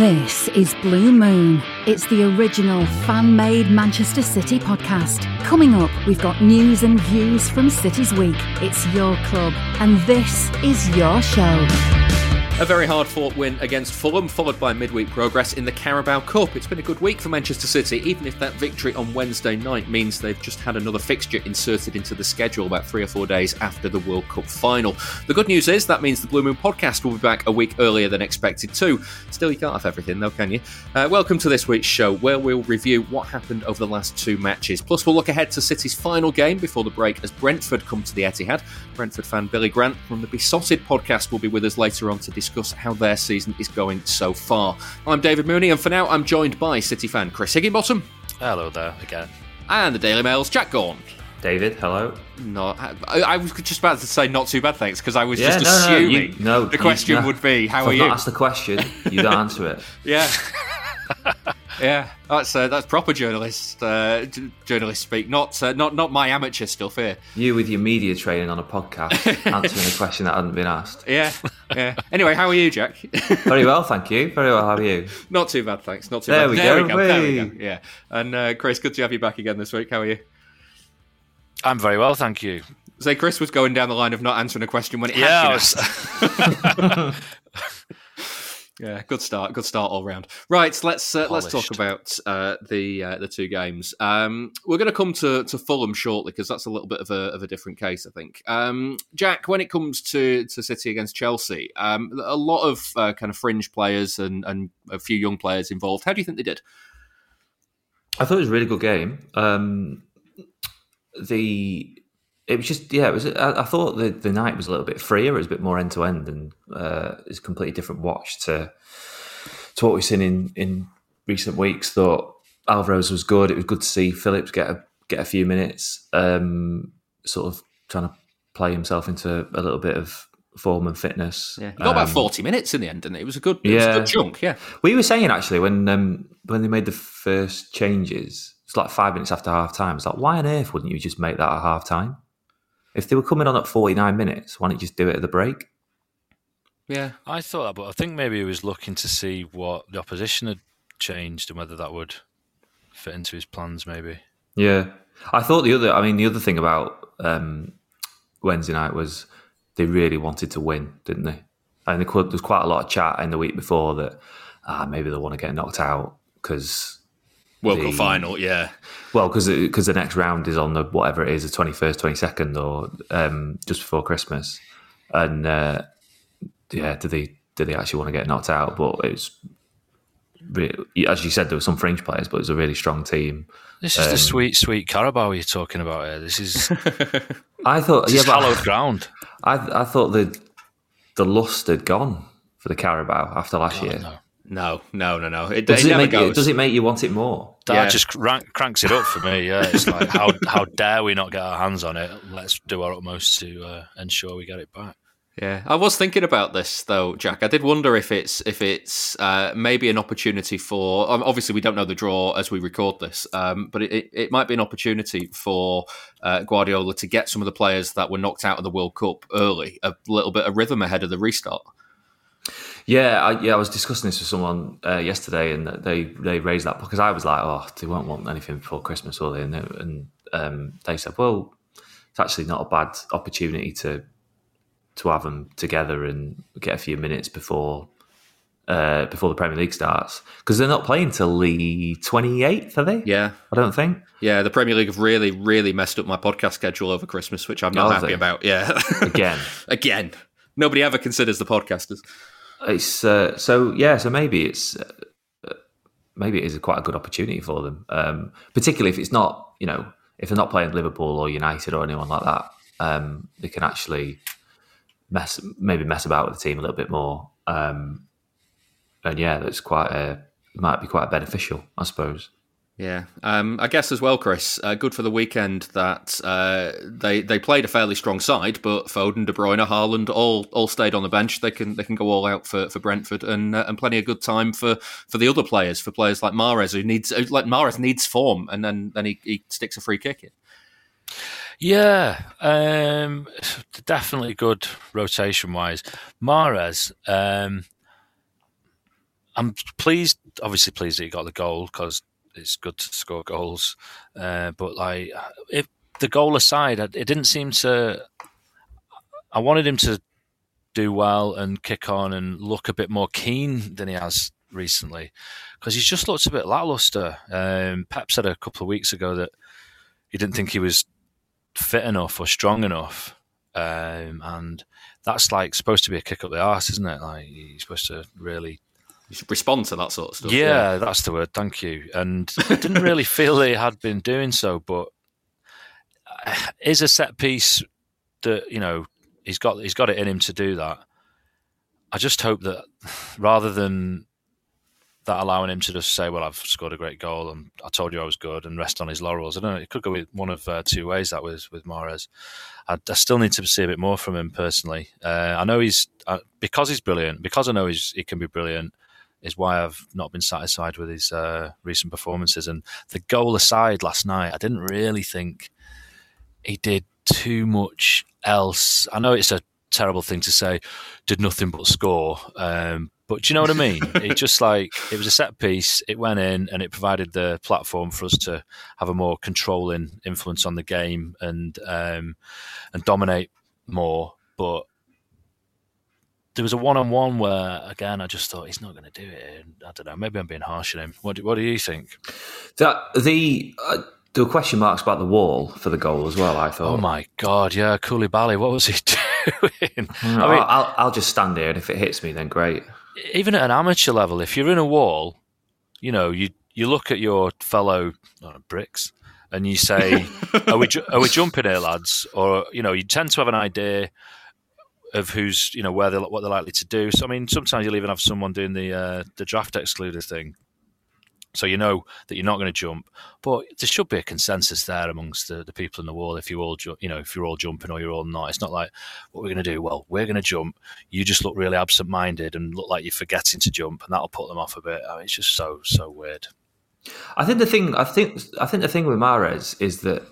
This is Blue Moon. It's the original fan made Manchester City podcast. Coming up, we've got news and views from City's Week. It's your club, and this is your show. A very hard fought win against Fulham, followed by midweek progress in the Carabao Cup. It's been a good week for Manchester City, even if that victory on Wednesday night means they've just had another fixture inserted into the schedule about three or four days after the World Cup final. The good news is that means the Blue Moon podcast will be back a week earlier than expected, too. Still, you can't have everything, though, can you? Uh, welcome to this week's show, where we'll review what happened over the last two matches. Plus, we'll look ahead to City's final game before the break as Brentford come to the Etihad. Brentford fan Billy Grant from the Beesotted podcast will be with us later on to discuss how their season is going so far. I'm David Mooney, and for now, I'm joined by City fan Chris Higginbottom. Hello there again. And the Daily Mail's Jack Gaughan. David, hello. No, I, I, was just about to say not too bad, thanks, because I was Yeah, just no, no, assuming you- no, the you- question no. would be, "How are I've you?" not asked the question, you don't answer it. Yeah, yeah, that's uh, that's proper journalist uh, j- journalist speak, not uh, not not my amateur stuff here. You with your media training on a podcast, answering a question that hadn't been asked. Yeah, yeah. Anyway, how are you, Jack? Very well, thank you. Very well, how are you? not too bad, thanks. Not too There bad. we there go, we go. There we go. Yeah, and uh, Chris, good to have you back again this week. How are you? I'm very well, thank you. Say, Chris was going down the line of not answering a question when it Yeah, had been was, asked. Yeah, good start. Good start all round. Right, let's uh, let's talk about uh, the uh, the two games. Um, we're going to come to, to Fulham shortly because that's a little bit of a of a different case, I think. Um, Jack, when it comes to, to City against Chelsea, um, a lot of uh, kind of fringe players and, and a few young players involved. How do you think they did? I thought it was a really good game. Um, the it was just yeah, it was. I, I thought the the night was a little bit freer. It was a bit more end to end, and uh, it's a completely different watch to to what we've seen in in recent weeks. Thought Alvarez was good. It was good to see Phillips get a get a few minutes. Um, sort of trying to play himself into a little bit of form and fitness. Yeah, he got about Um, forty minutes in the end, didn't it? It was a good, it was a Yeah. good chunk. Yeah, We were saying actually when um, when they made the first changes, it's like five minutes after half time. It's like, why on earth wouldn't you just make that at half time? If they were coming on at forty nine minutes, why don't you just do it at the break? yeah. I thought that, but I think maybe he was looking to see what the opposition had changed and whether that would fit into his plans. Maybe. Yeah, I thought the other. I mean, the other thing about um, Wednesday night was they really wanted to win, didn't they? And there there was quite a lot of chat in the week before that ah, maybe they want to get knocked out because World The- Cup final. Yeah, Well, because because the next round is on the whatever it is, the twenty first, twenty second, or um, just before Christmas, and uh, yeah, do they do they actually want to get knocked out? But it's as you said, there were some fringe players, but it was a really strong team. This is Um, the sweet, sweet Carabao you're talking about here. This is, I thought, this yeah, is but hallowed ground. I I thought the the lust had gone for the Carabao after last year. No. No, no, no, no. It, Does it it, never make goes. it, does it make you want it more? That Yeah. just crank, cranks it up for me. Yeah, it's like how how dare we not get our hands on it? Let's do our utmost to uh, ensure we get it back. Yeah, I was thinking about this though, Jack. I did wonder if it's if it's uh, maybe an opportunity for. um, Obviously, we don't know the draw as we record this, um, but it, it, it might be an opportunity for uh, Guardiola to get some of the players that were knocked out of the World Cup early a little bit of rhythm ahead of the restart. Yeah, I, yeah. I was discussing this with someone uh, yesterday, and they they raised that because I was like, "Oh, they won't want anything before Christmas, will they?" And, they- and um, they said, "Well, it's actually not a bad opportunity to to have them together and get a few minutes before uh, before the Premier League starts because they're not playing till the twenty eighth, are they? Yeah, I don't think. yeah. The Premier League have really, really messed up my podcast schedule over Christmas, which I'm not Oh, happy they? about. Yeah, Again, again. Nobody ever considers the podcasters. It's uh, so yeah. So maybe it's uh, maybe it is quite a good opportunity for them, um, particularly if it's not you know if they're not playing Liverpool or United or anyone like that. Um, they can actually mess maybe mess about with the team a little bit more. Um, and yeah, that's quite a might be quite beneficial, I suppose. Yeah, um, I guess as well, Chris. Uh, good for the weekend that uh, they they played a fairly strong side, but Foden, De Bruyne, Haaland all all stayed on the bench. They can they can go all out for, for Brentford, and uh, and plenty of good time for, for the other players, for players like Mahrez who needs like Mahrez needs form, and then then he, he sticks a free kick in. Yeah, um, definitely good rotation wise. Mahrez, um, I'm pleased, obviously pleased that he got the goal because it's good to score goals. Uh, but like, if the goal aside, it didn't seem to. I wanted him to do well and kick on and look a bit more keen than he has recently because he's just looked a bit lackluster. Um, Pep said a couple of weeks ago that he didn't think he was fit enough or strong enough, um, and that's like supposed to be a kick up the arse, isn't it? Like he's supposed to really respond to that sort of stuff. Yeah, yeah. that's the word. Thank you. And I didn't really feel he had been doing so, but is a set piece that you know he's got he's got it in him to do that. I just hope that rather than that allowing him to just say, "Well, I've scored a great goal and I told you I was good," and rest on his laurels. I don't know. It could go one of uh, two ways. That was with Mahrez. I, I, still need to see a bit more from him personally. Uh, I know he's uh, because he's brilliant. Because I know he's he can be brilliant is why I've not been satisfied with his uh, recent performances. And the goal aside last night, I didn't really think he did too much else. I know it's a terrible thing to say, did nothing but score. Um, but do you know what I mean? it just like it was a set piece. It went in and it provided the platform for us to have a more controlling influence on the game and um, and dominate more. But there was a one on one where again I just thought he's not going to do it. I don't know. Maybe I'm being harsh on him. What do, what do you think? That the. Uh, there were question marks about the wall for the goal as well. I thought. Oh my god! Yeah, Koulibaly. What was he doing? I mean, I'll, I'll just stand here, and if it hits me, then great. Even at an amateur level, if you're in a wall, you know you you look at your fellow know, bricks and you say, "Are we are we jumping here, lads?" Or you know, you tend to have an idea of who's you know where they're what they're likely to do. So I mean, sometimes you'll even have someone doing the uh, the draft excluder thing, so you know that you're not going to jump. But there should be a consensus there amongst the, the people in the wall. If you all ju- you know if you're all jumping or you're all not, it's not like what we're going to do. Well, we're going to jump. You just look really absent minded and look like you're forgetting to jump, and that'll put them off a bit. I mean, it's just so so weird. I think the thing I think I think the thing with Mahrez is that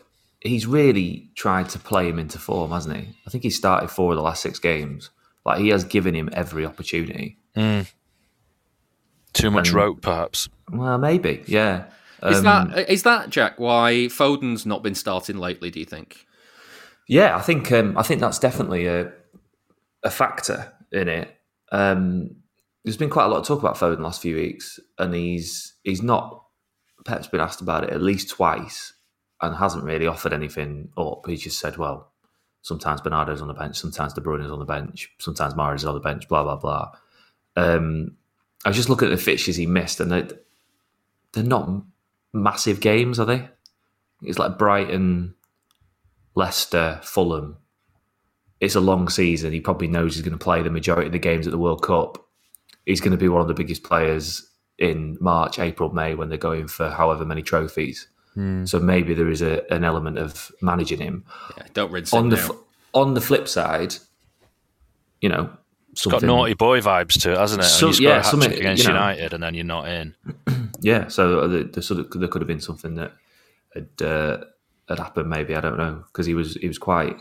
he's really tried to play him into form, hasn't he? I think he started four of the last six games. Like he has given him every opportunity. Mm. Too much and, rope, perhaps. Well, maybe, yeah. Is um, that is that Jack? Why Foden's not been starting lately? Do you think? Yeah, I think um, I think that's definitely a a factor in it. Um, there's been quite a lot of talk about Foden the last few weeks, and he's he's not. Pep's been asked about it at least twice, and hasn't really offered anything up. He's just said, well, sometimes Bernardo's on the bench, sometimes De Bruyne's on the bench, sometimes Mahrez is on the bench, blah, blah, blah. Um, I was just looking at the fixtures he missed, and they're, they're not massive games, are they? It's like Brighton, Leicester, Fulham. It's a long season. He probably knows he's going to play the majority of the games at the World Cup. He's going to be one of the biggest players in March, April, May when they're going for however many trophies. Mm. So maybe there is a, an element of managing him. Yeah, don't rinse on the now. on the flip side, you know, it's got naughty boy vibes to it, hasn't it? So, yeah, something against you know, United, and then you're not in. yeah, so the, the sort of, there could have been something that had uh, had happened. Maybe I don't know because he was he was quite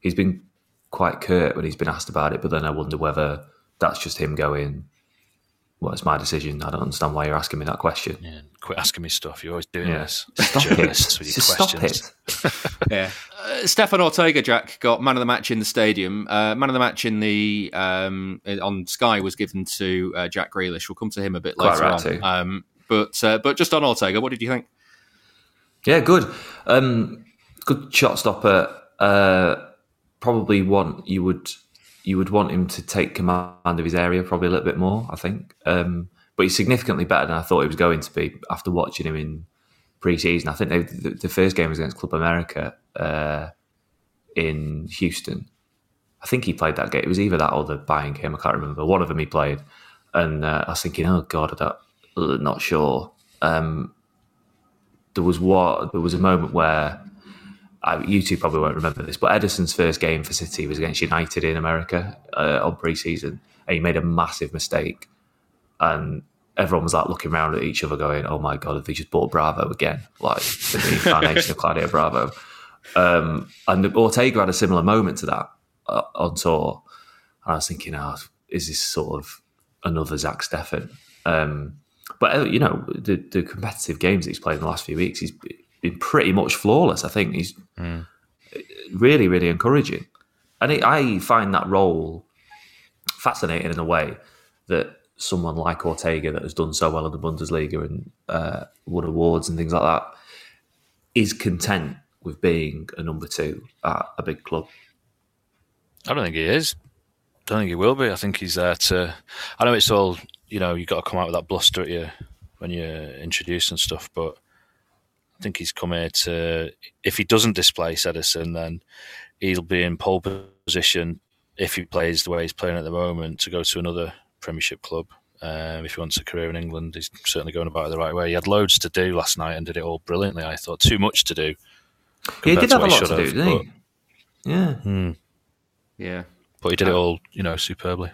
he's been quite curt when he's been asked about it. But then I wonder whether that's just him going well, it's my decision. I don't understand why you're asking me that question. Yeah, quit asking me stuff. You're always doing yeah. this. Stop it. With your Stop it. yeah. Uh, Stefan Ortega, Jack, got man of the match in the stadium. Uh, man of the match in the um, on Sky was given to uh, Jack Grealish. We'll come to him a bit later right on. Um, but uh, but just on Ortega, what did you think? Yeah, good. Um, good shot stopper. Uh, probably one you would you would want him to take command of his area probably a little bit more, I think. Um, but he's significantly better than I thought he was going to be after watching him in pre-season. I think they, the, the, first game was against Club America uh, in Houston. I think he played that game. It was either that or the Bayern game. I can't remember. One of them he played, and uh, I was thinking, oh god, I'm not, not sure. Um, there was what there was a moment where I, you two probably won't remember this, but Ederson's first game for City was against United in America uh, on pre-season, and he made a massive mistake, and everyone was like looking around at each other, going, "Oh my god, have they just bought Bravo again?" Like the incarnation of Claudio Bravo. Um, and Ortega had a similar moment to that uh, on tour, and I was thinking, "Oh, is this sort of another Zach Steffen?" Um, but uh, you know, the, the competitive games that he's played in the last few weeks, he's been pretty much flawless. I think he's mm. really, really encouraging, and it, I find that role fascinating in a way that someone like Ortega, that has done so well in the Bundesliga and uh, won awards and things like that, is content with being a number two at a big club. I don't think he is. I don't think he will be. I think he's there to. I know it's all you know. You have got to come out with that bluster at you when you're introducing stuff, but I think he's come here to. If he doesn't displace Ederson, then he'll be in pole position if he plays the way he's playing at the moment to go to another Premiership club. Um, if he wants a career in England, he's certainly going about it the right way. He had loads to do last night and did it all brilliantly. I thought too much to do. Yeah, he did have a lot to do, didn't he? Yeah. Hmm. Yeah. But he did it all, you know, superbly.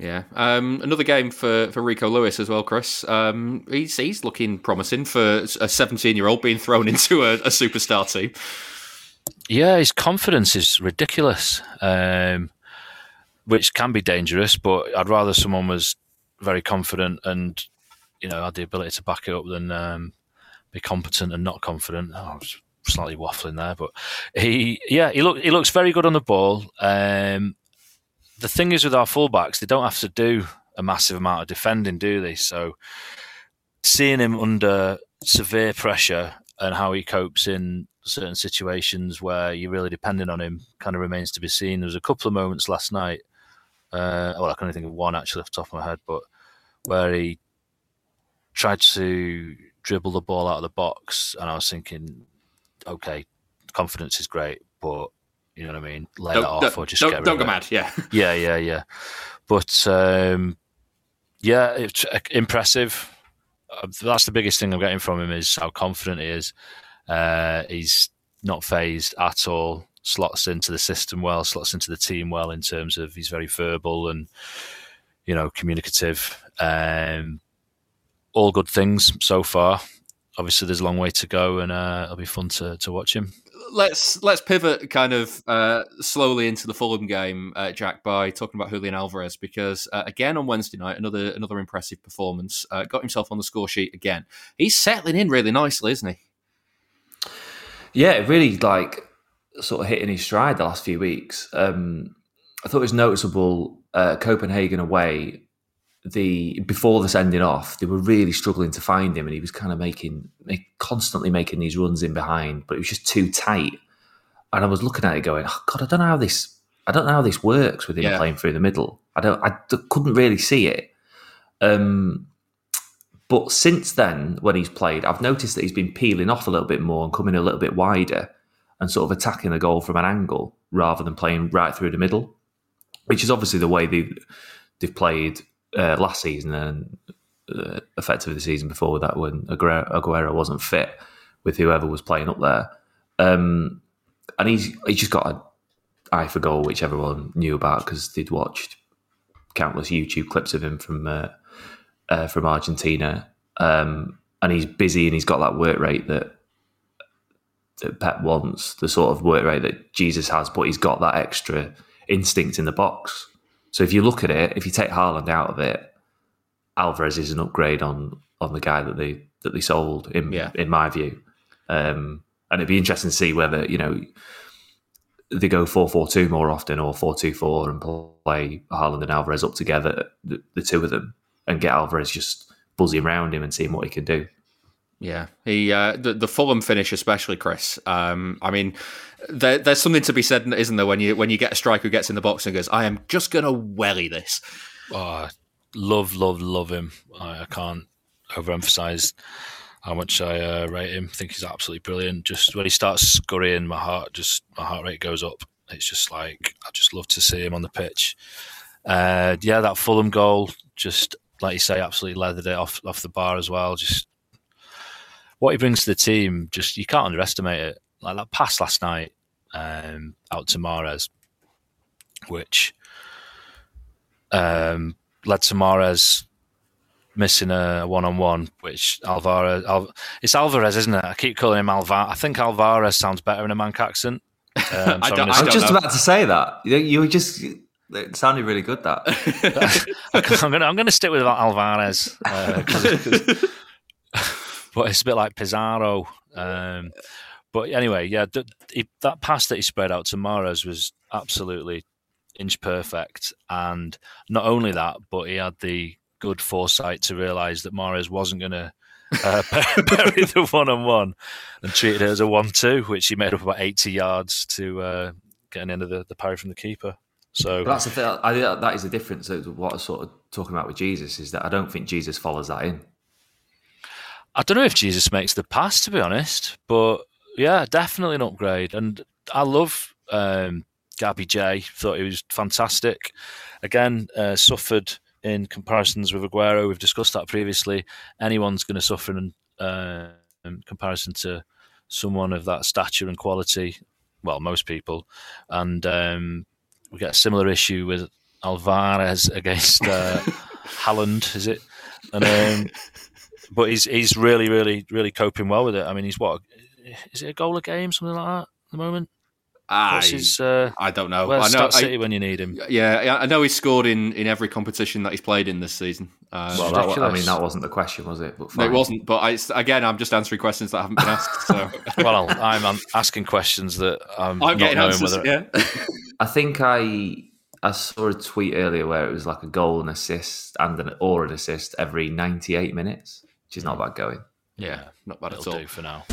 Yeah. Um, another game for, for Rico Lewis as well, Chris. Um, he's he's looking promising for a 17 year old being thrown into a, a, superstar team. Yeah, his confidence is ridiculous, um, which can be dangerous. But I'd rather someone was very confident and you know had the ability to back it up than um, be competent and not confident. Oh, I was slightly waffling there, but he yeah he look he looks very good on the ball. Um, the thing is with our fullbacks, they don't have to do a massive amount of defending, do they? So seeing him under severe pressure and how he copes in certain situations where you're really depending on him kind of remains to be seen. There was a couple of moments last night. Uh, well, I can only think of one actually off the top of my head, but where he tried to dribble the ball out of the box, and I was thinking, okay, confidence is great, but you know what I mean? Lay don't, it off or just don't, get don't go mad. Yeah, yeah, yeah, yeah. But um, yeah, it's impressive. Uh, that's the biggest thing I'm getting from him is how confident he is. Uh, he's not phased at all. Slots into the system well. Slots into the team well in terms of he's very verbal and you know communicative. Um, all good things so far. Obviously, there's a long way to go, and uh, it'll be fun to, to watch him let's let's pivot kind of uh, slowly into the Fulham game, uh, Jack, by talking about Julian Alvarez because uh, again on Wednesday night, another another impressive performance. Uh, got himself on the score sheet again. He's settling in really nicely, isn't he? Yeah, really like sort of hitting his stride the last few weeks. Um, I thought it was noticeable. Uh, Copenhagen away the before the sending off, they were really struggling to find him, and he was kind of making, make, constantly making these runs in behind, but it was just too tight. And I was looking at it, going, oh, "God, I don't know how this, I don't know how this works with him yeah. playing through the middle. I don't, I d- couldn't really see it." Um, but since then, when he's played, I've noticed that he's been peeling off a little bit more and coming a little bit wider, and sort of attacking the goal from an angle rather than playing right through the middle, which is obviously the way they they've played uh, last season and uh, effectively the season before that when Aguero, wasn't fit with whoever was playing up there. Um, and he's he's just got an eye for goal, which everyone knew about because they'd watched countless YouTube clips of him from uh, uh, from Argentina. Um, and he's busy and he's got that work rate that that Pep wants, the sort of work rate that Jesus has, but he's got that extra instinct in the box so if you look at it, if you take Haaland out of it, Alvarez is an upgrade on on the guy that they that they sold. In yeah. in my view, um, and it'd be interesting to see whether you know they go four four two more often or four two four and play Haaland and Alvarez up together, the, the two of them, and get Alvarez just buzzing around him and seeing what he can do. Yeah, he uh, the the Fulham finish, especially Chris. Um, I mean, there, there's something to be said, isn't there, when you when you get a striker who gets in the box and goes, "I am just to welly this." Oh, love, love, love him. I, I can't overemphasize how much I uh, rate him. Think he's absolutely brilliant. Just when he starts scurrying, my heart just my heart rate goes up. It's just like I just love to see him on the pitch. Uh, yeah, that Fulham goal, just like you say, absolutely leathered it off off the bar as well. Just what he brings to the team, just you can't underestimate it. Like that pass last night um, out to Mahrez, which um, led to Mahrez missing a one on one, which Alvarez, Al, it's Alvarez, isn't it? I keep calling him Alvarez. I think Alvarez sounds better in a Manc accent. Um, so I, I, was just know. about to say that. You, you just. It sounded really good. That I'm going. I'm going to stick with Alvarez, uh, but it's a bit like Pizarro. Um, but anyway, yeah, th- he, that pass that he spread out to Mahrez was absolutely inch perfect, and not only that, but he had the good foresight to realise that Mahrez wasn't going to uh, bury the one on one and treated it as a one two, which he made up about 80 yards to uh, get an end of the, the parry from the keeper. So but that's the thing. I, that is the difference what I was sort of talking about with Jesus is that I don't think Jesus follows that in. I don't know if Jesus makes the pass, to be honest, but yeah, definitely an upgrade. And I love um, Gabby J. Thought he was fantastic. Again, uh, suffered in comparisons with Aguero. We've discussed that previously. Anyone's going to suffer in, uh, in comparison to someone of that stature and quality. Well, most people, and um, we get a similar issue with Alvarez against uh, Haaland, is it? And um, but he's he's really really really coping well with it. I mean, he's what is it a goal a game, something like that at the moment? I, his, uh, I don't know. Where's I know City I, when you need him. Yeah, I know he's scored in, in every competition that he's played in this season. Uh, well, that, I mean, that wasn't the question, was it? no, it wasn't. But I, again, I'm just answering questions that haven't been asked. So, well, I'm asking questions that I'm, I'm not knowing answers, whether. Yeah. I think I I saw a tweet earlier where it was like a goal and assist and an or an assist every 98 minutes, which is not bad going. Yeah, not bad at all for now.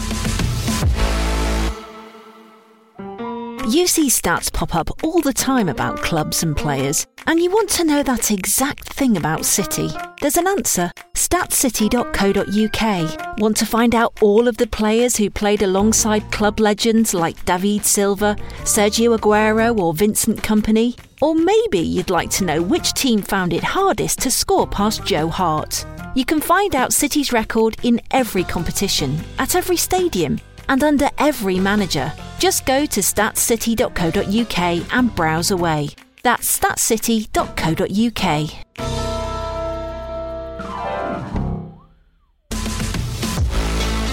You see stats pop up all the time about clubs and players, and you want to know that exact thing about City. There's an answer statscity.co.uk. Want to find out all of the players who played alongside club legends like David Silva, Sergio Aguero, or Vincent Kompany? Or maybe you'd like to know which team found it hardest to score past Joe Hart. You can find out City's record in every competition, at every stadium, and under every manager. Just go to statscity.co.uk and browse away. That's statscity.co.uk.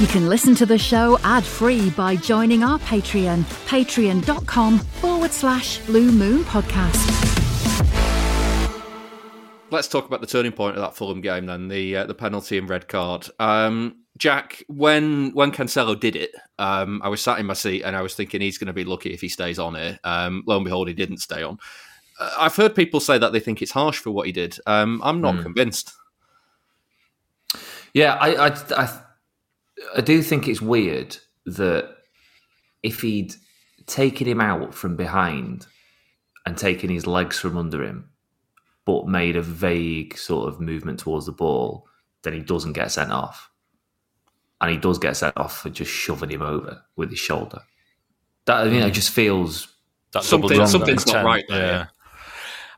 You can listen to the show ad free by joining our Patreon, patreon.com forward slash blue moon podcast. Let's talk about the turning point of that Fulham game then, the uh, the penalty and red card. Um, Jack, when when Cancelo did it, um, I was sat in my seat and I was thinking he's going to be lucky if he stays on it. Um, lo and behold, he didn't stay on. Uh, I've heard people say that they think it's harsh for what he did. Um, I'm not mm. convinced. Yeah, I, I, I, I do think it's weird that if he'd taken him out from behind and taken his legs from under him, but made a vague sort of movement towards the ball, then he doesn't get sent off and he does get sent off for just shoving him over with his shoulder. That you know, just feels that something, something's not right there.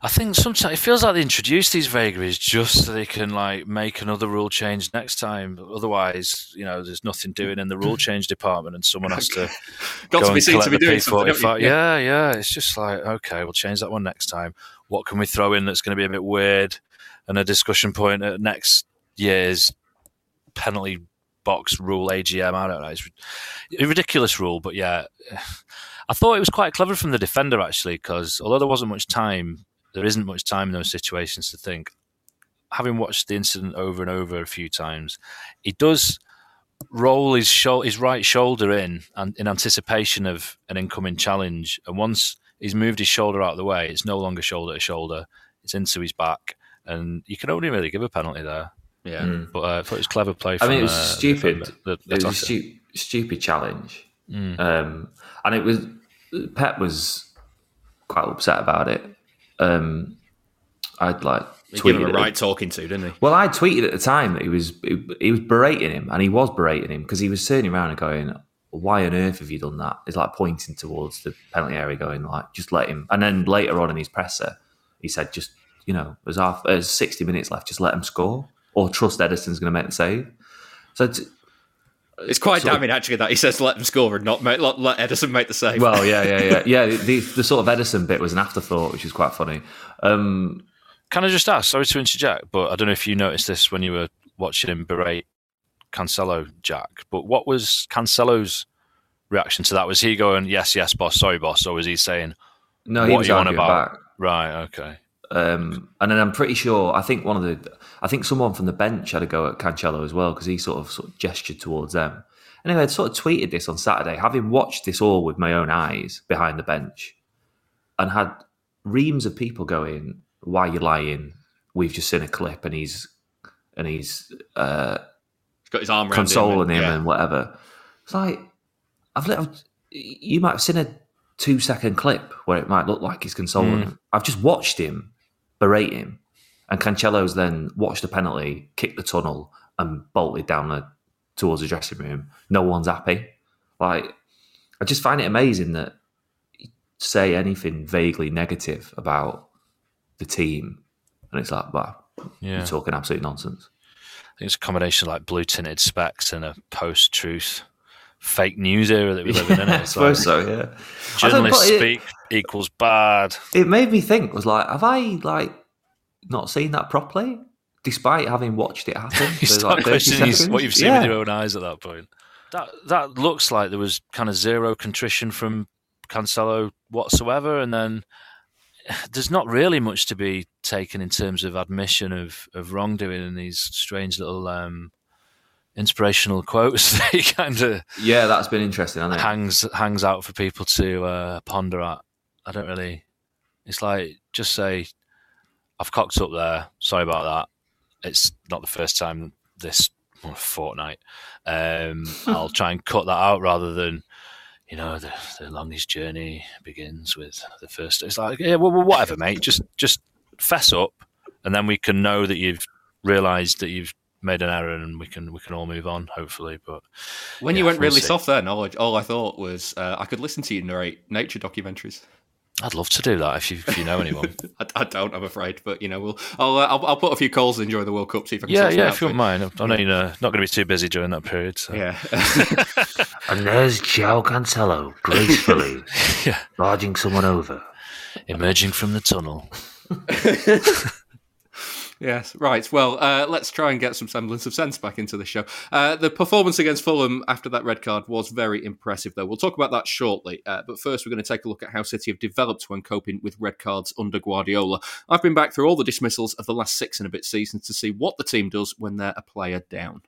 I think sometimes it feels like they introduce these vagaries just so they can like make another rule change next time. Otherwise, you know, there's nothing doing in the rule change department, and someone has to got to be seen to be doing something. Yeah. yeah, yeah. It's just like okay, we'll change that one next time. What can we throw in that's going to be a bit weird and a discussion point at next year's penalty box rule AGM. I don't know. It's a ridiculous rule, but yeah, I thought it was quite clever from the defender actually, because although there wasn't much time, there isn't much time in those situations to think. Having watched the incident over and over a few times, he does roll his sho- his right shoulder in and in anticipation of an incoming challenge, and once he's moved his shoulder out of the way, it's no longer shoulder to shoulder; it's into his back, and you can only really give a penalty there. Yeah, mm. but uh, I thought it was clever play. I mean, it was uh, stupid. The, the, the it was a stu- stupid challenge, mm. um, and it was Pep was quite upset about it. Um, I'd like he gave him a right talking to, didn't he? Well, I tweeted at the time that he was he, he was berating him, and he was berating him because he was turning around and going, "Why on earth have you done that?" He's like pointing towards the penalty area, going like, "Just let him." And then later on in his presser, he said, "Just you know, there's half there's 60 minutes left, just let him score, or trust Ederson's going to make the save. So it's, it's quite so, damning actually that he says let them score and not make, let, let Ederson make the save. Well, yeah, yeah, yeah, yeah. The, the sort of Ederson bit was an afterthought, which is quite funny. Um, Can I just ask? Sorry to interject, but I don't know if you noticed this when you were watching him berate Cancelo, Jack. But what was Cancelo's reaction to that? Was he going, "Yes, yes, boss, sorry, boss," or was he saying, "No, he was on about"? Back. Right. Okay. Um, and then I'm pretty sure. I think one of the. I think someone from the bench had a go at Cancelo as well because he sort of sort of gestured towards them. Anyway, I'd sort of tweeted this on Saturday, having watched this all with my own eyes behind the bench, and had reams of people going, "Why are you lying? We've just seen a clip, and he's and he's uh, he's got his arm consoling him, him, yeah. and whatever." It's like I've, I've you might have seen a two second clip where it might look like he's consoling mm. him. I've just watched him berate him, and Cancelo's then watched the penalty, kicked the tunnel, and bolted down the, towards the dressing room. No one's happy. Like, I just find it amazing that you say anything vaguely negative about the team, and it's like, well, yeah. you're talking absolute nonsense. I think it's a combination of like blue tinted specs and a post truth fake news era that we live in. I suppose like, so. Yeah, journalists speak it, equals bad. It made me think. Was like, have I like not seen that properly, despite having watched it happen? you start like questioning what you've seen yeah. with your own eyes at that point. That that looks like there was kind of zero contrition from Cancelo whatsoever, and then there's not really much to be taken in terms of admission of, of wrongdoing in these strange little um, inspirational quotes that he kind of yeah, that's been interesting. Hasn't it? Hangs hangs out for people to uh, ponder at. I don't really. It's like just say, "I've cocked up there. Sorry about that. It's not the first time this fortnight. Um, I'll try and cut that out rather than." You know, the, the longest journey begins with the first. It's like, yeah, well, whatever, mate. Just, just fess up, and then we can know that you've realised that you've made an error and we can we can all move on hopefully but when yeah, you went really see. soft there knowledge all i thought was uh, i could listen to you narrate nature documentaries I'd love to do that if you if you know anyone. I, I, don't, I'm afraid, but you know, we'll I'll, uh, I'll, I'll put a few calls and enjoy the World Cup. See if I can. Yeah, yeah, if you don't mind. I know you're not going to be too busy during that period. So. Yeah. and there's João Cancelo gracefully yeah. barging someone over, emerging from the tunnel. Yes, right. Well, uh, let's try and get some semblance of sense back into the show. Uh, the performance against Fulham after that red card was very impressive, though. We'll talk about that shortly. Uh, but first, we're going to take a look at how City have developed when coping with red cards under Guardiola. I've been back through all the dismissals of the last six and a bit seasons to see what the team does when they're a player down.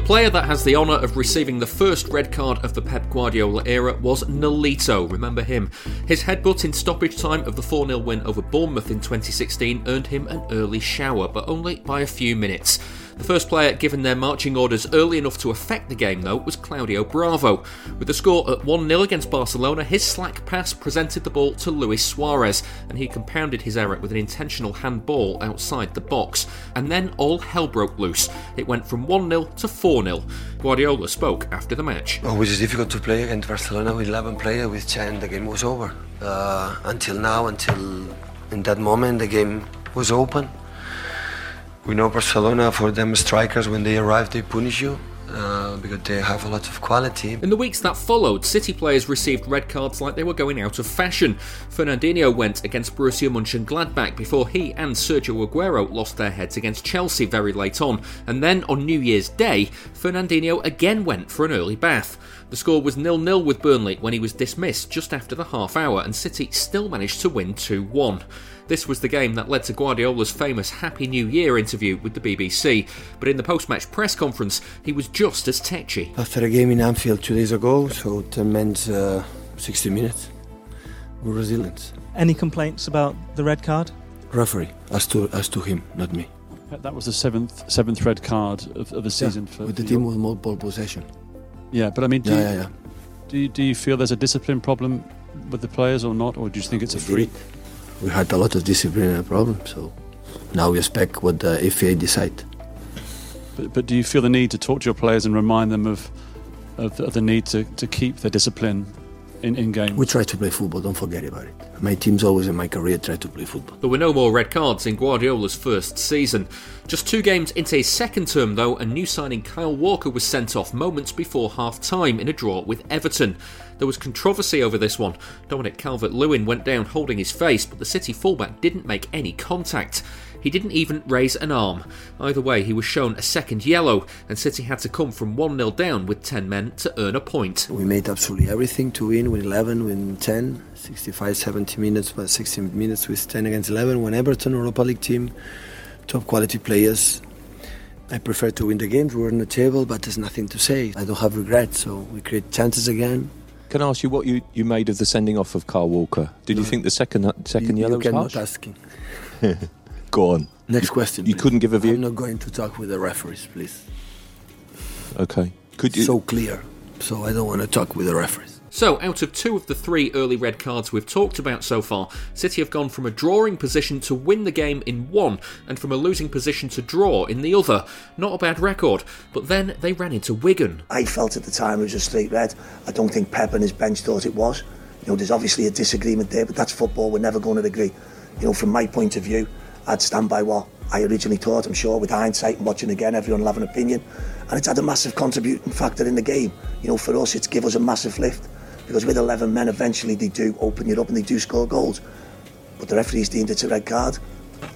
The player that has the honour of receiving the first red card of the Pep Guardiola era was Nolito. Remember him? His headbutt in stoppage time of the 4 0 win over Bournemouth in 2016 earned him an early shower, but only by a few minutes. The first player given their marching orders early enough to affect the game, though, was Claudio Bravo. With the score at 1 0 against Barcelona, his slack pass presented the ball to Luis Suarez, and he compounded his error with an intentional handball outside the box. And then all hell broke loose. It went from 1 0 to 4 0. Guardiola spoke after the match. Always difficult to play against Barcelona with 11 players with 10. The game was over. Uh, until now, until in that moment, the game was open we know Barcelona, for them strikers, when they arrive, they punish you. Uh, because they have a lot of quality. In the weeks that followed, City players received red cards like they were going out of fashion. Fernandinho went against Borussia Mönchengladbach before he and Sergio Aguero lost their heads against Chelsea very late on. And then on New Year's Day, Fernandinho again went for an early bath. The score was nil-nil with Burnley when he was dismissed just after the half hour, and City still managed to win 2 1. This was the game that led to Guardiola's famous Happy New Year interview with the BBC, but in the post match press conference, he was just as tetchy. After a game in Anfield two days ago, so 10 minutes, uh, 60 minutes, we're resilient. Any complaints about the red card? Referee, as to, as to him, not me. That was the seventh seventh red card of, of the season yeah, for with the team with more ball possession. Yeah, but I mean, do, yeah, you, yeah, yeah. do you, do you feel there's a discipline problem with the players or not, or do you think it's a freak? We had a lot of disciplinary problems. So now we expect what the FA decide. But, but do you feel the need to talk to your players and remind them of of, of the need to, to keep their discipline in, in game? We try to play football, don't forget about it. My team's always in my career try to play football. There were no more red cards in Guardiola's first season. Just two games into his second term, though, a new signing Kyle Walker was sent off moments before half time in a draw with Everton. There was controversy over this one. Dominic Calvert Lewin went down holding his face, but the City fullback didn't make any contact. He didn't even raise an arm. Either way, he was shown a second yellow, and City had to come from 1 0 down with 10 men to earn a point. We made absolutely everything to win with 11, with 10, 65, 70 minutes, but 60 minutes with 10 against 11. When Everton, Europa League team, top quality players, I prefer to win the games. We're on the table, but there's nothing to say. I don't have regrets, so we create chances again. Can I ask you what you, you made of the sending off of Carl Walker? Did you think the second uh, second you, yellow you was harsh? asking. Go on. Next question. You please. couldn't give a view. I'm not going to talk with the referees, please. Okay. Could you? so clear. So I don't want to talk with the referees. So, out of two of the three early red cards we've talked about so far, City have gone from a drawing position to win the game in one, and from a losing position to draw in the other. Not a bad record, but then they ran into Wigan. I felt at the time it was a straight red. I don't think Pep and his bench thought it was. You know, there's obviously a disagreement there, but that's football. We're never going to agree. You know, from my point of view, I'd stand by what I originally thought. I'm sure with hindsight and watching again, everyone will have an opinion, and it's had a massive contributing factor in the game. You know, for us, it's give us a massive lift because with 11 men, eventually they do open you up and they do score goals. But the referee's deemed it's a red card.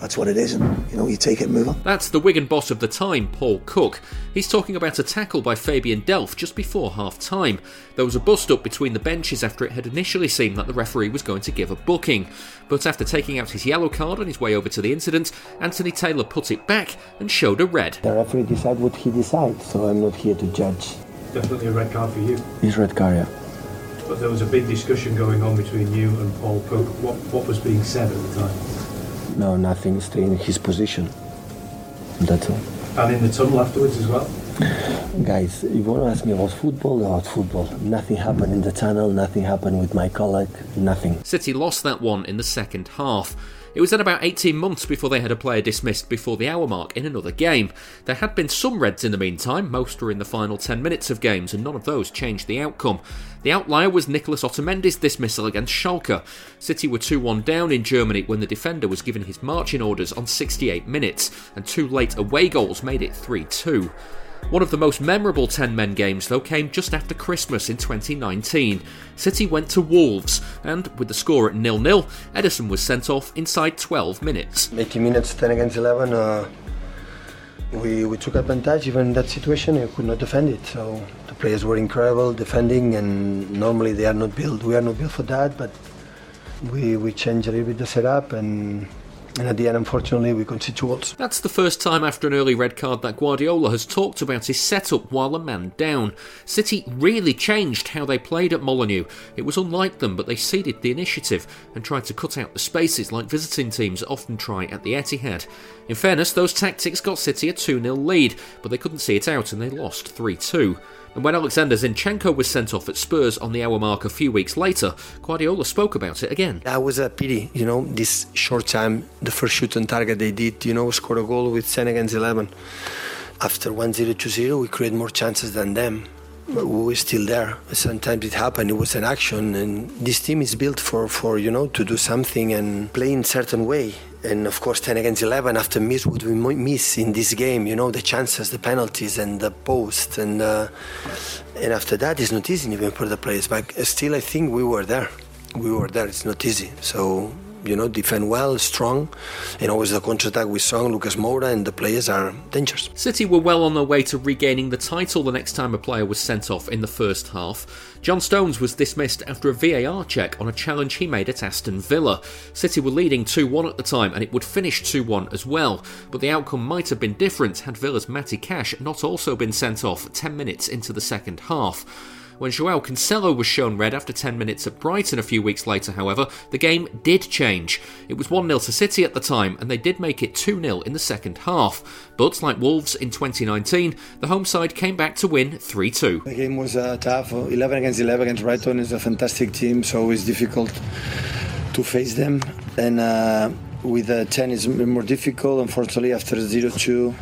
That's what it is, and you know, you take it and move on. That's the Wigan boss of the time, Paul Cook. He's talking about a tackle by Fabian Delph just before half time. There was a bust up between the benches after it had initially seemed that the referee was going to give a booking. But after taking out his yellow card on his way over to the incident, Anthony Taylor put it back and showed a red. The referee decides what he decides, so I'm not here to judge. Definitely a red card for you. It's red card, yeah. But there was a big discussion going on between you and Paul Cook. What what was being said at the time? No, nothing. Stay in his position. That's all. And in the tunnel afterwards as well. Guys, if you want to ask me about football, about football. Nothing happened in the tunnel, nothing happened with my colleague, nothing. City lost that one in the second half. It was then about 18 months before they had a player dismissed before the hour mark in another game. There had been some reds in the meantime, most were in the final 10 minutes of games, and none of those changed the outcome. The outlier was Nicolas Otamendi's dismissal against Schalke. City were 2 1 down in Germany when the defender was given his marching orders on 68 minutes, and two late away goals made it 3 2. One of the most memorable 10 men games, though, came just after Christmas in 2019. City went to Wolves, and with the score at 0 0, Ederson was sent off inside 12 minutes. 80 minutes, 10 against 11. Uh, we, we took advantage even in that situation we could not defend it. So the players were incredible defending, and normally they are not built. We are not built for that, but we, we changed a little bit the setup and. And at the end, unfortunately, we conceded two goals. That's the first time after an early red card that Guardiola has talked about his setup while a man down. City really changed how they played at Molineux. It was unlike them, but they ceded the initiative and tried to cut out the spaces like visiting teams often try at the Etihad. In fairness, those tactics got City a 2 0 lead, but they couldn't see it out and they lost 3 2. And when Alexander Zinchenko was sent off at Spurs on the hour mark a few weeks later, Guardiola spoke about it again. That was a pity, you know, this short time, the first shoot on target they did, you know, score a goal with 10 against 11. After 1 0 2 0, we create more chances than them. We were still there. Sometimes it happened, it was an action, and this team is built for, for you know, to do something and play in certain way. And of course, 10 against 11, after miss what we miss in this game, you know, the chances, the penalties, and the post. And, uh, and after that, it's not easy even for the players. But still, I think we were there. We were there. It's not easy. So, you know, defend well, strong, and always the counter-attack with Son, Lucas Moura, and the players are dangerous. City were well on their way to regaining the title the next time a player was sent off in the first half. John Stones was dismissed after a VAR check on a challenge he made at Aston Villa. City were leading 2 1 at the time and it would finish 2 1 as well, but the outcome might have been different had Villa's Matty Cash not also been sent off 10 minutes into the second half. When Joao Cancelo was shown red after 10 minutes at Brighton a few weeks later, however, the game did change. It was 1 0 to City at the time, and they did make it 2 0 in the second half. But like Wolves in 2019, the home side came back to win 3 2. The game was uh, tough. 11 against 11 against Brighton is a fantastic team, so it's difficult to face them. And uh, with uh, 10 it's more difficult. Unfortunately, after 0 2,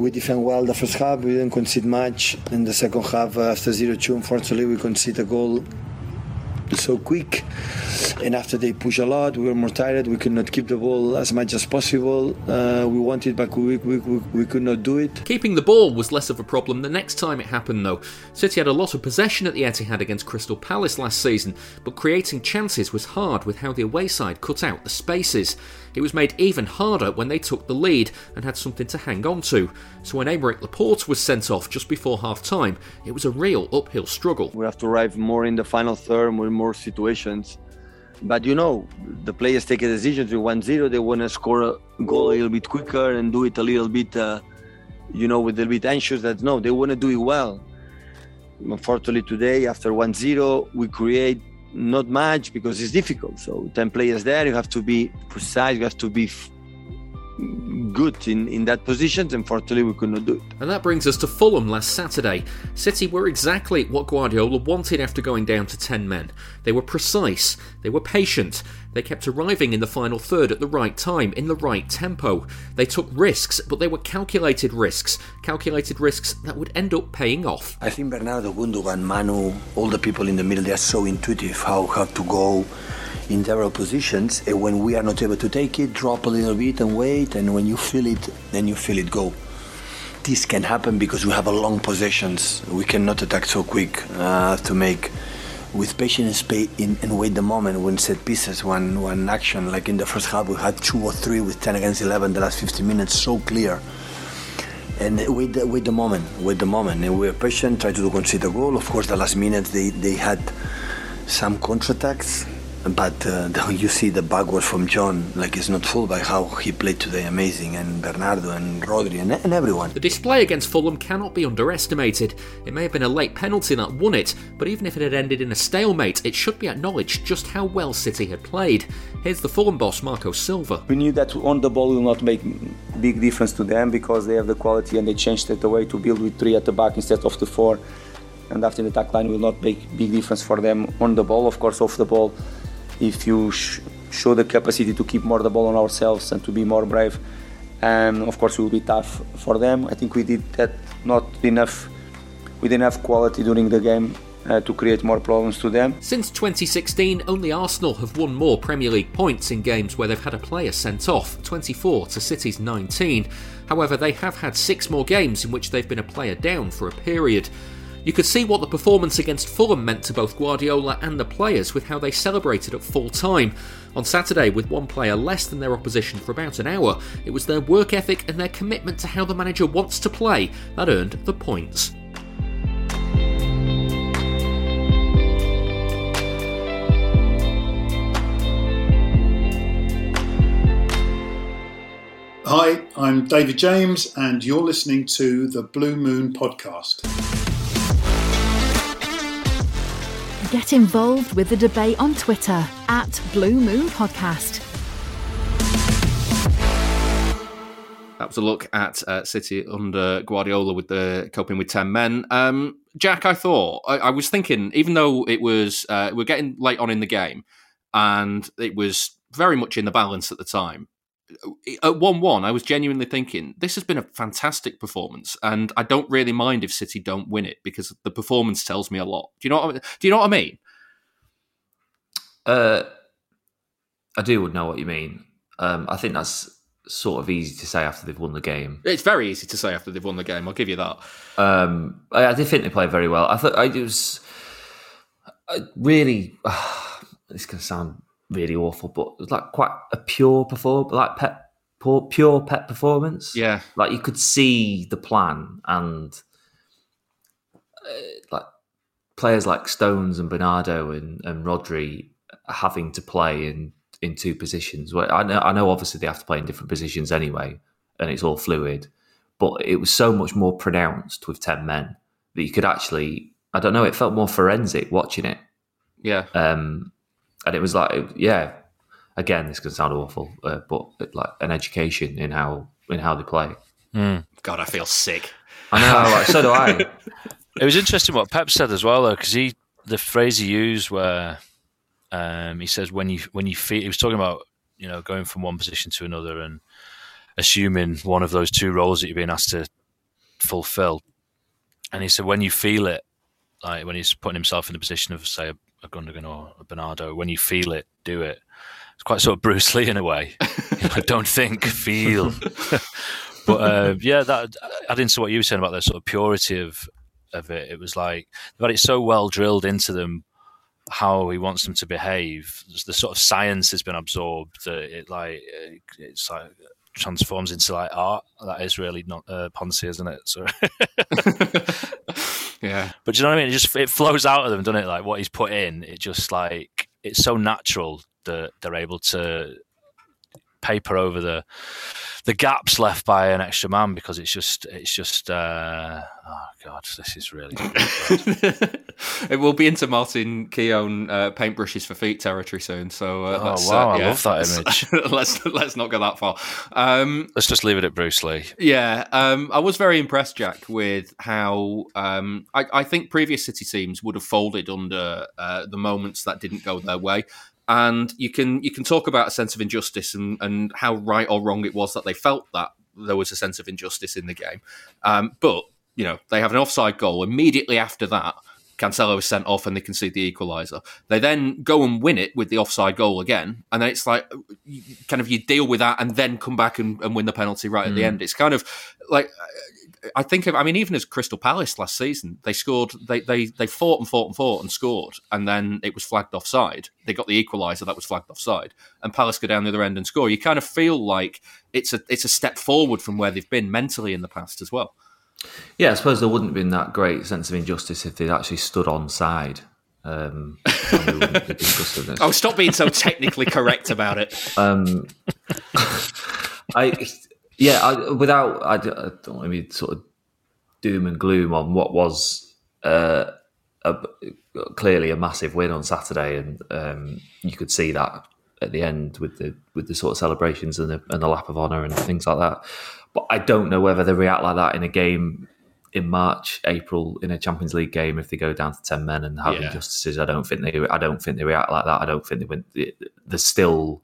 we defend well the first half. We didn't concede much. In the second half, uh, after 0 2, unfortunately, we concede a goal so quick. And after they push a lot, we were more tired. We could not keep the ball as much as possible. Uh, we wanted, but we, we, we, we could not do it. Keeping the ball was less of a problem the next time it happened, though. City had a lot of possession at the Etihad against Crystal Palace last season, but creating chances was hard with how the away side cut out the spaces. It was made even harder when they took the lead and had something to hang on to. So when Aymeric Laporte was sent off just before half time, it was a real uphill struggle. We have to arrive more in the final third, with more situations. But you know, the players take a decision to 1 0, they want to score a goal a little bit quicker and do it a little bit, uh, you know, with a little bit anxious that no, they want to do it well. Unfortunately, today, after 1 0, we create not much because it's difficult. So 10 players there, you have to be precise, you have to be good in, in that position. Unfortunately, we could not do it. And that brings us to Fulham last Saturday. City were exactly what Guardiola wanted after going down to 10 men. They were precise, they were patient, they kept arriving in the final third at the right time, in the right tempo. They took risks, but they were calculated risks, calculated risks that would end up paying off. I think Bernardo, Gundogan, Manu, all the people in the middle, they are so intuitive how, how to go in several positions. And when we are not able to take it, drop a little bit and wait. And when you feel it, then you feel it go. This can happen because we have a long possessions. We cannot attack so quick uh, to make with patience and, and wait the moment when set pieces, one one action. Like in the first half, we had two or three with 10 against 11. The last 15 minutes, so clear. And wait the, wait the moment, wait the moment. And we are patient, try to concede goal. Of course, the last minutes they, they had some counterattacks but uh, you see the backwards from John, like it's not full by how he played today, amazing, and Bernardo and Rodri and, and, everyone. The display against Fulham cannot be underestimated. It may have been a late penalty that won it, but even if it had ended in a stalemate, it should be acknowledged just how well City had played. Here's the Fulham boss, Marco Silva. We knew that on the ball will not make big difference to them because they have the quality and they changed it away to build with three at the back instead of the four. And after the attack line will not make big difference for them on the ball, of course, off the ball if you sh- show the capacity to keep more the ball on ourselves and to be more brave, and of course it will be tough for them. I think we did that not enough with enough quality during the game uh, to create more problems to them. Since 2016, only Arsenal have won more Premier League points in games where they've had a player sent off, 24 to City's 19. However, they have had six more games in which they've been a player down for a period. You could see what the performance against Fulham meant to both Guardiola and the players with how they celebrated at full time. On Saturday, with one player less than their opposition for about an hour, it was their work ethic and their commitment to how the manager wants to play that earned the points. Hi, I'm David James, and you're listening to the Blue Moon Podcast. Get involved with the debate on Twitter at Blue Moon Podcast. That was a look at uh, City under Guardiola with the coping with ten men. Um, Jack, I thought I, I, was thinking, even though it was uh, we're getting late on in the game, and it was very much in the balance at the time. At one-one, I was genuinely thinking this has been a fantastic performance, and I don't really mind if City don't win it because the performance tells me a lot. Do you know? What I, mean? do you know what I mean? Uh, I do know what you mean. Um, I think that's sort of easy to say after they've won the game. It's very easy to say after they've won the game. I'll give you that. Um, I, I, did think they played very well. I thought I, it was I really. Uh, this can sound really awful, but it was like quite a pure performance, like pet, pure, pure pet performance. Yeah, like you could see the plan and uh, like players like Stones and Bernardo and, and Rodri having to play in in two positions. Well, I know, I know, obviously they have to play in different positions anyway, and it's all fluid. But it was so much more pronounced with ten men that you could actually, I don't know, it felt more forensic watching it. Yeah. Um, and it was like, yeah, again, this can sound awful, uh, but like an education in how in how they play. Mm. God, I feel sick. I know, like, so do I. It was interesting what Pep said as well, though, because he the phrase he used where um, he says when you when you feel he was talking about you know going from one position to another and assuming one of those two roles that you're being asked to fulfill, and he said when you feel it, like when he's putting himself in the position of say a, Gundogan or a Bernardo. When you feel it, do it. It's quite sort of Bruce Lee in a way. I don't think, feel. but uh, yeah, that adding to what you were saying about the sort of purity of of it, it was like they've had it so well drilled into them how he wants them to behave. The sort of science has been absorbed that it like it's like transforms into like art. That is really not uh, Ponzi, isn't it? So yeah, but you know what I mean? It just it flows out of them, doesn't it? Like what he's put in, it just like it's so natural that they're able to paper over the the gaps left by an extra man because it's just it's just uh, oh this is really it will be into Martin Keown uh, paintbrushes for feet territory soon so uh, oh wow uh, yeah, I love that image. Let's let's not go that far. Um, let's just leave it at Bruce Lee. Yeah um, I was very impressed Jack with how um, I, I, think previous City teams would have folded under uh, the moments that didn't go their way. And you can you can talk about a sense of injustice and, and how right or wrong it was that they felt that there was a sense of injustice in the game. Um, but you know they have an offside goal immediately after that. Cancelo is sent off and they concede the equaliser. They then go and win it with the offside goal again, and then it's like kind of you deal with that and then come back and, and win the penalty right at the hmm. end. It's kind of like I think of, I mean, even as Crystal Palace last season, they scored, they, they, they fought and fought and fought and scored, and then it was flagged offside. They got the equaliser that was flagged offside, and Palace go down the other end and score. You kind of feel like it's a it's a step forward from where they've been mentally in the past as well. Yeah, I suppose there wouldn't have been that great sense of injustice if they'd actually stood on side. Um, oh, stop being so technically correct about it. Um, I yeah, I, without I, I don't want to be sort of doom and gloom on what was uh, a, clearly a massive win on Saturday, and um, you could see that at the end with the with the sort of celebrations and the, and the lap of honour and things like that. But I don't know whether they react like that in a game in March, April in a Champions League game if they go down to ten men and have yeah. injustices. I don't think they. I don't think they react like that. I don't think they win. There's still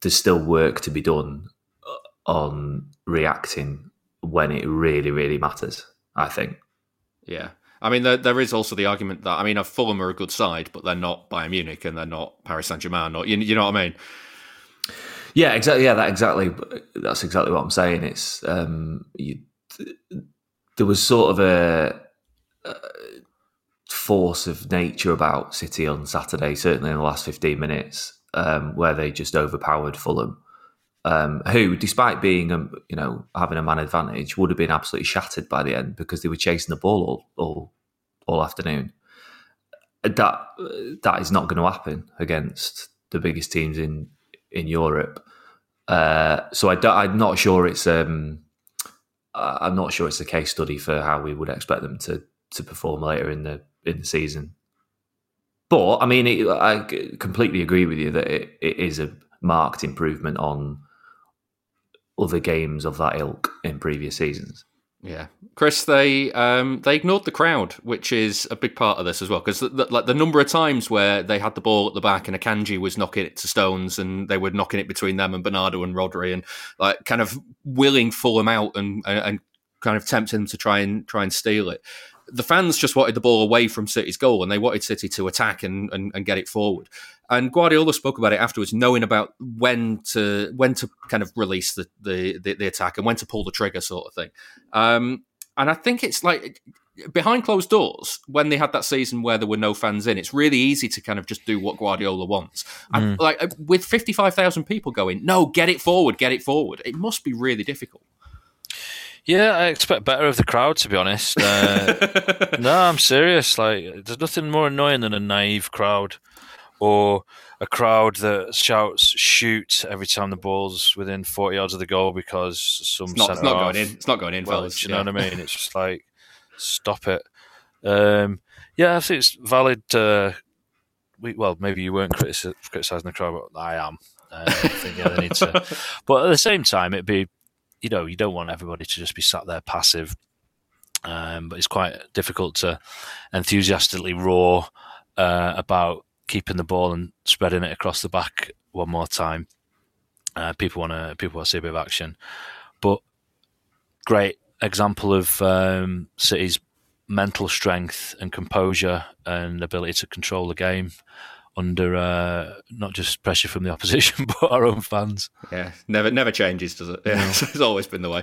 there's still work to be done uh, on reacting when it really, really matters. I think. Yeah. I mean, there, there is also the argument that I mean, uh, Fulham are a good side, but they're not Bayern Munich and they're not Paris Saint Germain, or you, you know what I mean? Yeah, exactly. Yeah, that exactly. That's exactly what I'm saying. It's um, you, there was sort of a, a, force of nature about City on Saturday, certainly in the last 15 minutes, um, where they just overpowered Fulham um, who, despite being, um, you know, having a man advantage, would have been absolutely shattered by the end because they were chasing the ball all all, all afternoon. That that is not going to happen against the biggest teams in in Europe. Uh, so I am not sure it's um, I'm not sure it's a case study for how we would expect them to to perform later in the in the season. But I mean, it, I completely agree with you that it, it is a marked improvement on other games of that ilk in previous seasons. Yeah, Chris, they um, they ignored the crowd, which is a big part of this as well. Because like the number of times where they had the ball at the back and Akanji was knocking it to Stones, and they were knocking it between them and Bernardo and Rodri, and like kind of willing Fulham out and and kind of tempting them to try and try and steal it the fans just wanted the ball away from City's goal and they wanted City to attack and, and, and, get it forward. And Guardiola spoke about it afterwards, knowing about when to when to kind of release the the, the, the attack and when to pull the trigger, sort of thing. Um, and I think it's like behind closed doors when they had that season where there were no fans in. It's really easy to kind of just do what Guardiola wants. Mm. And like with fifty five thousand people going, no, get it forward, get it forward. It must be really difficult. Yeah, I expect better of the crowd, to be honest. Uh, no, I'm serious. Like, there's nothing more annoying than a naive crowd or a crowd that shouts "shoot" every time the ball's within 40 yards of the goal because some it's not, it's not going in. It's not going in, well, fellas. you yeah. know what I mean? It's just like stop it. Um, yeah, I think it's valid. Uh, we, well, maybe you weren't criticising the crowd, but I am. Uh, I think yeah, they need to. But at the same time, it'd be you know, you don't want everybody to just be sat there passive. Um, but it's quite difficult to enthusiastically roar uh, about keeping the ball and spreading it across the back one more time. Uh, people want to people want to see a bit of action, but great example of um, City's mental strength and composure and ability to control the game under uh, not just pressure from the opposition but our own fans. Yeah, never never changes, does it? Yeah, it's always been the way.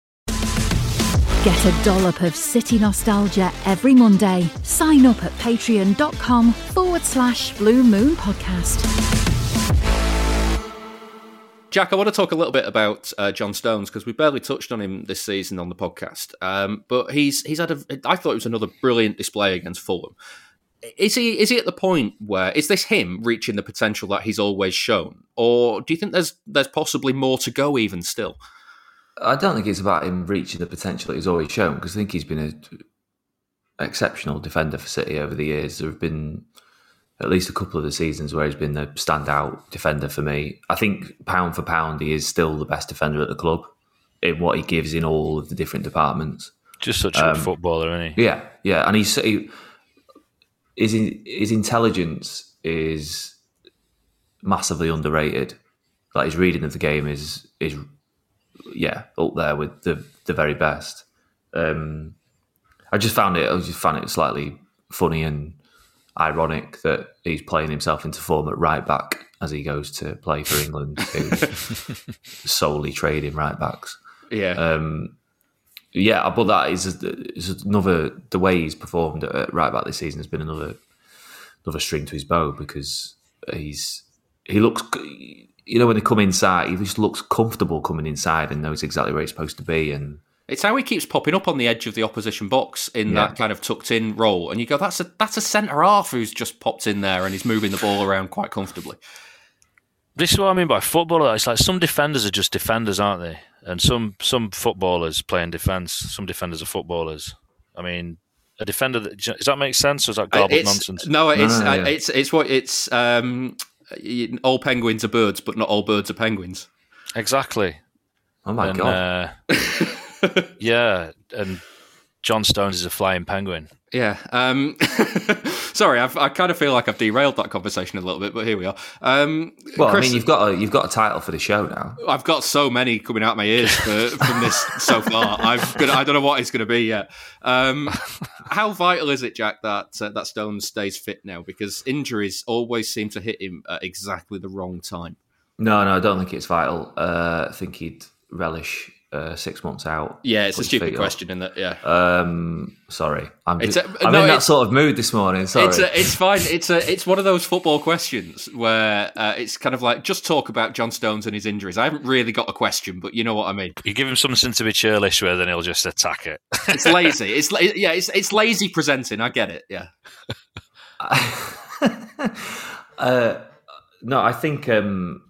Get a dollop of city nostalgia every Monday. Sign up at patreon.com forward slash blue moon podcast. Jack, I want to talk a little bit about uh, John Stones because we barely touched on him this season on the podcast. Um, but he's he's had a. I thought it was another brilliant display against Fulham. Is he is he at the point where is this him reaching the potential that he's always shown, or do you think there's there's possibly more to go even still? I don't think it's about him reaching the potential that he's always shown because I think he's been an exceptional defender for City over the years. There have been at least a couple of the seasons where he's been the standout defender for me. I think pound for pound, he is still the best defender at the club in what he gives in all of the different departments. Just such a Um, good footballer, isn't he? Yeah, yeah, and he's he, his his intelligence is massively underrated. Like his reading of the game is is yeah up there with the the very best. Um, I just found it. I just found it slightly funny and ironic that he's playing himself into form at right back as he goes to play for England, who's solely trading right backs. Yeah. Um, yeah, but that is, is another the way he's performed at right back this season has been another another string to his bow because he's he looks you know when they come inside he just looks comfortable coming inside and knows exactly where he's supposed to be and It's how he keeps popping up on the edge of the opposition box in Yeah. that kind of tucked in role, and you go, "That's a that's a centre half who's just popped in there and he's moving the ball around quite comfortably." This is what I mean by footballer. It's like some defenders are just defenders, aren't they? And some some footballers playing defence. Some defenders are footballers. I mean, a defender. That, does that make sense, or is that Uh, garbled it's, nonsense? No, it's uh, it's it's what it's. Um, y- all penguins are birds, but not all birds are penguins. Exactly. Oh my And, God. uh, yeah, and John Stones is a flying penguin. Yeah. Um, sorry, I've, I kind of feel like I've derailed that conversation a little bit, but here we are. Um, well I mean you've got a you've got a title for the show now I've got so many coming out my ears for, from this so far. I've gonna, I don't know what it's going to be yet. Um, how vital is it, Jack, that uh, that Stones stays fit now? Because injuries always seem to hit him at exactly the wrong time. no no I don't think it's vital uh, I think he'd relish uh, six months out Yeah, it's a stupid feet up. question, isn't it? Yeah. um sorry I'm, It's just, a- I'm no, in that it's- sort of mood this morning sorry It's a, it's fine. It's a it's one of those football questions where uh, it's kind of like just talk about John Stones and his injuries. I haven't really got a question, but you know what I mean. You give him something to be churlish with, and he'll just attack it. It's lazy. It's la- yeah. It's it's lazy presenting. I get it. Yeah. Uh, no, I think um,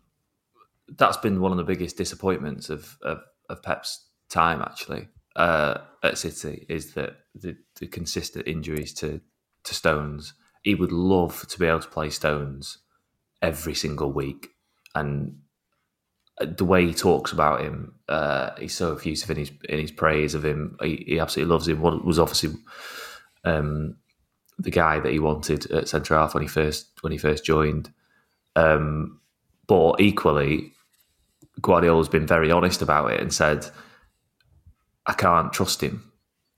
that's been one of the biggest disappointments of of, of Pep's time actually uh, at City is that the, the consistent injuries to to Stones. He would love to be able to play Stones every single week, and the way he talks about him, uh, he's so effusive in his in his praise of him. He, he absolutely loves him. What was obviously um, the guy that he wanted at centre half when he first when he first joined. Um, but equally, Guardiola's been very honest about it and said, "I can't trust him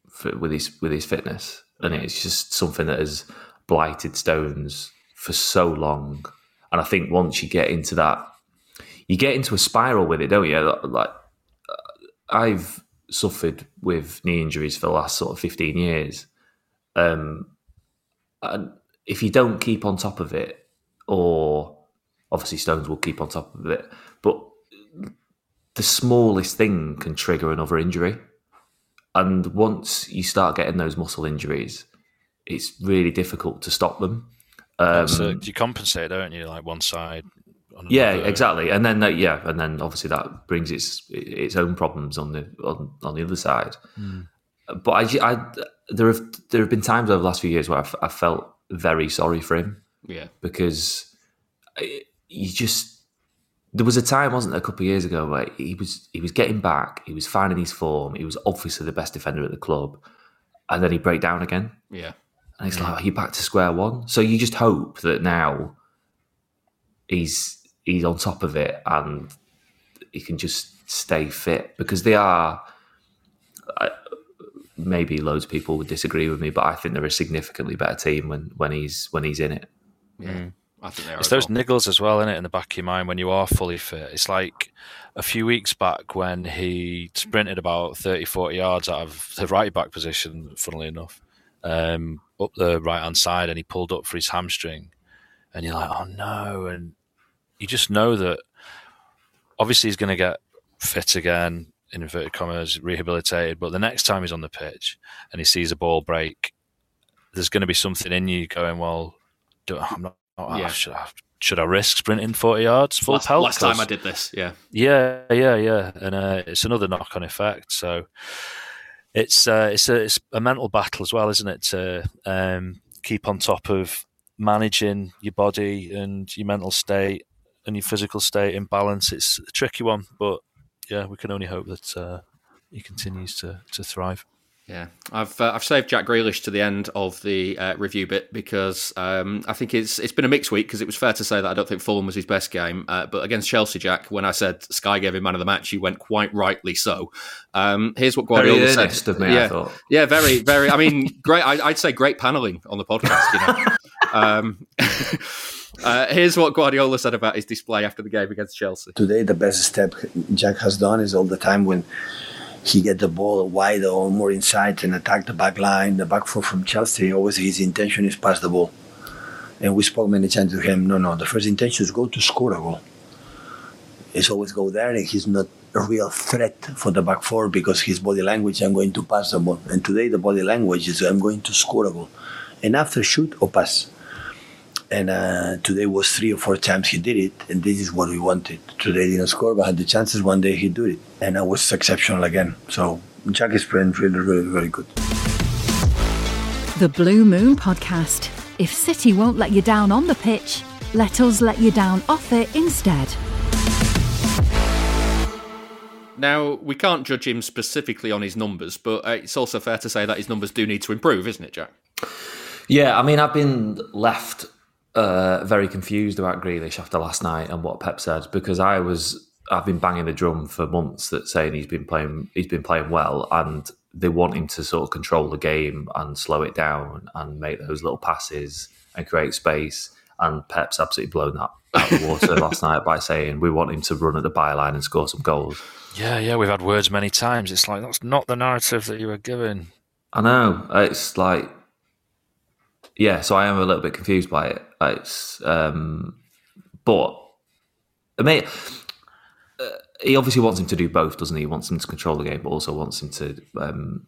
for, with his with his fitness," and it's just something that has blighted Stones for so long. And I think once you get into that, you get into a spiral with it, don't you? Like I've suffered with knee injuries for the last sort of fifteen years. Um, and if you don't keep on top of it, or obviously Stones will keep on top of it, but the smallest thing can trigger another injury. And once you start getting those muscle injuries, it's really difficult to stop them. Um, so you compensate, don't you? Like one side on Yeah, exactly. And then that, yeah, and then obviously that brings its its own problems on the on, on the other side. Mm. But I, I, there have there have been times over the last few years where I've, I felt very sorry for him Yeah. because I- you just there was a time, wasn't there, a couple of years ago where he was he was getting back, he was finding his form, he was obviously the best defender at the club, and then he break down again. Yeah. And it's like, are you back to square one? So you just hope that now he's he's on top of it and he can just stay fit because they are. I, maybe loads of people would disagree with me, but I think they're a significantly better team when, when he's when he's in it. Yeah. Mm. I think they are. It's those well. niggles as well, in it, in the back of your mind when you are fully fit. It's like a few weeks back when he sprinted about 30, 40 yards out of the right back position, funnily enough, um, up the right hand side, and he pulled up for his hamstring. And you're like, oh no. And you just know that obviously he's going to get fit again, in inverted commas, rehabilitated. But the next time he's on the pitch and he sees a ball break, there's going to be something in you going, well, I'm not. Yeah. Should, I, should I risk sprinting 40 yards full last, pelt? last time I did this, yeah. yeah, yeah, yeah, and uh, it's another knock-on effect. So it's uh, it's a it's a mental battle as well, isn't it? To um, keep on top of managing your body and your mental state and your physical state in balance. It's a tricky one, but yeah, we can only hope that uh, he continues to to thrive. Yeah, I've uh, I've saved Jack Grealish to the end of the uh, review bit because um, I think it's it's been a mixed week because it was fair to say that I don't think Fulham was his best game, uh, but against Chelsea, Jack, when I said Sky gave him man of the match, he went quite rightly so. Um, here's what Very Guardiola earnest said. of me, I yeah, thought. yeah, very, very. I mean, great. I, I'd say great paneling on the podcast. You know. um, uh, here's what Guardiola said about his display after the game against Chelsea. Today, the best step Jack has done is all the time when he get the ball wide or more inside and attack the back line, the back four from Chelsea. Always his intention is pass the ball. And we spoke many times to him. No, no, the first intention is go to score a goal. It's always go there, and he's not a real threat for the back four because his body language. I'm going to pass the ball, and today the body language is I'm going to score a goal, and after shoot or pass. And uh, today was three or four times he did it, and this is what we wanted. Today he didn't score, but had the chances. One day he did it, and I was exceptional again. So Jack is playing really, really, very good. The Blue Moon Podcast. If City won't let you down on the pitch, let us let you down off it instead. Now, we can't judge him specifically on his numbers, but uh, it's also fair to say that his numbers do need to improve, isn't it, Jack? Yeah, I mean, I've been left uh, very confused about Grealish after last night and what Pep said because I was I've been banging the drum for months that saying he's been playing he's been playing well and they want him to sort of control the game and slow it down and make those little passes and create space. And Pep's absolutely blown that out of the water last night by saying we want him to run at the byline and score some goals. Yeah, yeah, we've had words many times. It's like that's not the narrative that you were given. I know. It's like, yeah. So I am a little bit confused by it. It's, um, but I mean, uh, he obviously wants him to do both, doesn't he? He wants him to control the game, but also wants him to um,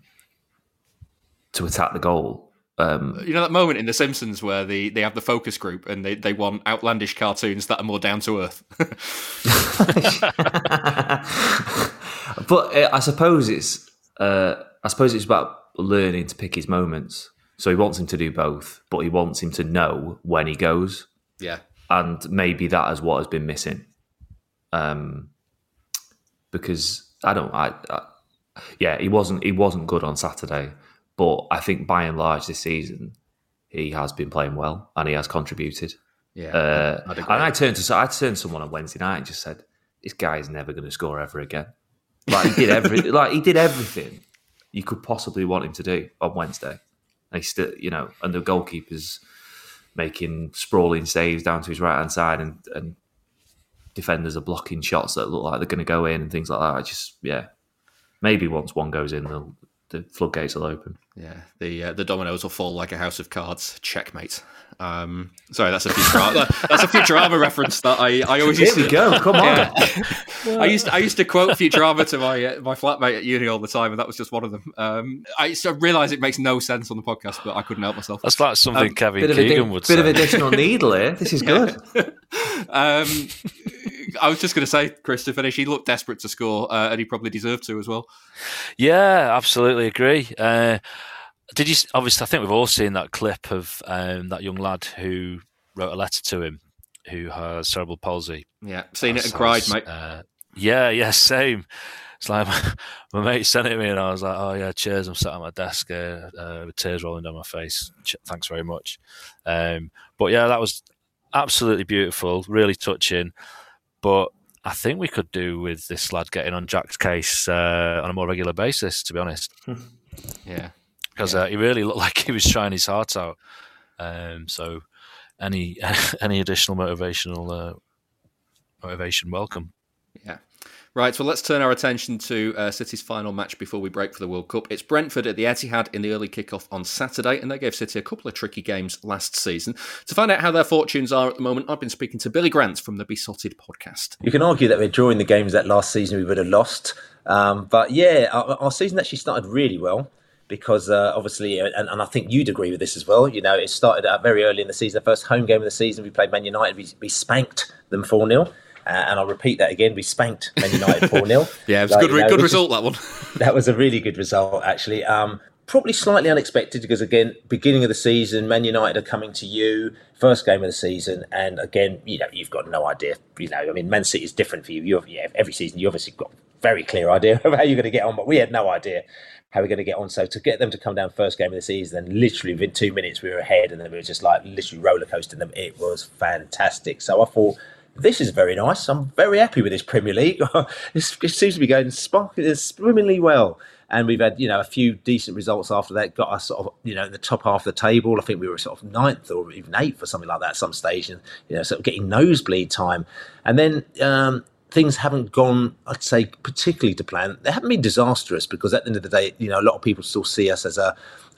to attack the goal. Um, You know that moment in The Simpsons where they, they have the focus group and they, they want outlandish cartoons that are more down to earth. but uh, I suppose it's uh, I suppose it's about learning to pick his moments. So he wants him to do both, but he wants him to know when he goes. Yeah. and maybe that is what has been missing. Um, because I don't, I, I, yeah, he wasn't he wasn't good on Saturday, but I think by and large this season he has been playing well and he has contributed. Yeah, uh, and. I turned to I turned to someone on Wednesday night and just said, "This guy's never going to score ever again." Like he did every like he did everything you could possibly want him to do on Wednesday, he still, you know, and the goalkeeper's making sprawling saves down to his right hand side, and and defenders are blocking shots that look like they're going to go in and things like that. I just yeah, maybe once one goes in, the the floodgates will open. Yeah, the uh, the dominoes will fall like a house of cards. Checkmate. Um, sorry, that's a Futurama. that's a Futurama reference that I, I always Here used we to, go, come on. Yeah. I used to, I used to quote Futurama to my uh, my flatmate at uni all the time, and that was just one of them. Um, I so realise it makes no sense on the podcast, but I couldn't help myself. That's like something Um, Kevin Bit of, Keegan addi- would bit say. of additional needle here. This is good. um, I was just going to say, Chris, to finish, he looked desperate to score, uh, and he probably deserved to as well. Yeah, absolutely agree. Uh, did you? Obviously, I think we've all seen that clip of um, that young lad who wrote a letter to him, who has cerebral palsy. Yeah, seen it and cried, mate. Uh, yeah, yeah, same. It's like my, mate sent it to me, and I was like, "Oh yeah, cheers." I'm sat at my desk uh, uh, with tears rolling down my face. Thanks very much. Um, but yeah, that was absolutely beautiful, really touching. But I think we could do with this lad getting on Jack's case uh, on a more regular basis. To be honest, yeah, because yeah. uh, he really looked like he was trying his heart out. Um, so any any additional motivational uh, motivation, welcome. Yeah. Right, well, let's turn our attention to uh, City's final match before we break for the World Cup. It's Brentford at the Etihad in the early kickoff on Saturday, and they gave City a couple of tricky games last season. To find out how their fortunes are at the moment, I've been speaking to Billy Grant from the Beesotted podcast. You can argue that we're drawing the games that last season we would have lost, um, but yeah, our, our, season actually started really well because uh, obviously, and, and, I think you'd agree with this as well. You know, it started out very early in the season. The first home game of the season, we played Man United. We, we spanked them 4 0. Uh, and I'll repeat that again. We spanked Man United 4 0. yeah, it was a good, know, good result, that one. that was a really good result, actually. Um, probably slightly unexpected because, again, beginning of the season, Man United are coming to you, first game of the season. And again, you know, you've got no idea. You know, I mean, Man City is different for you. you yeah, every season, you obviously got very clear idea of how you're going to get on, but we had no idea how we're going to get on. So to get them to come down first game of the season, and literally within two minutes we were ahead, and then we were just like literally roller coasting them. It was fantastic. So I thought this is very nice. I'm very happy with this Premier League. it seems to be going swimmingly well. And we've had, you know, a few decent results after that. Got us sort of, you know, in the top half of the table. I think we were sort of ninth or even eighth or something like that at some stage, and you know, sort of getting nosebleed time. And then um, things haven't gone, I'd say, particularly to plan. They haven't been disastrous because at the end of the day, you know, a lot of people still see us as a,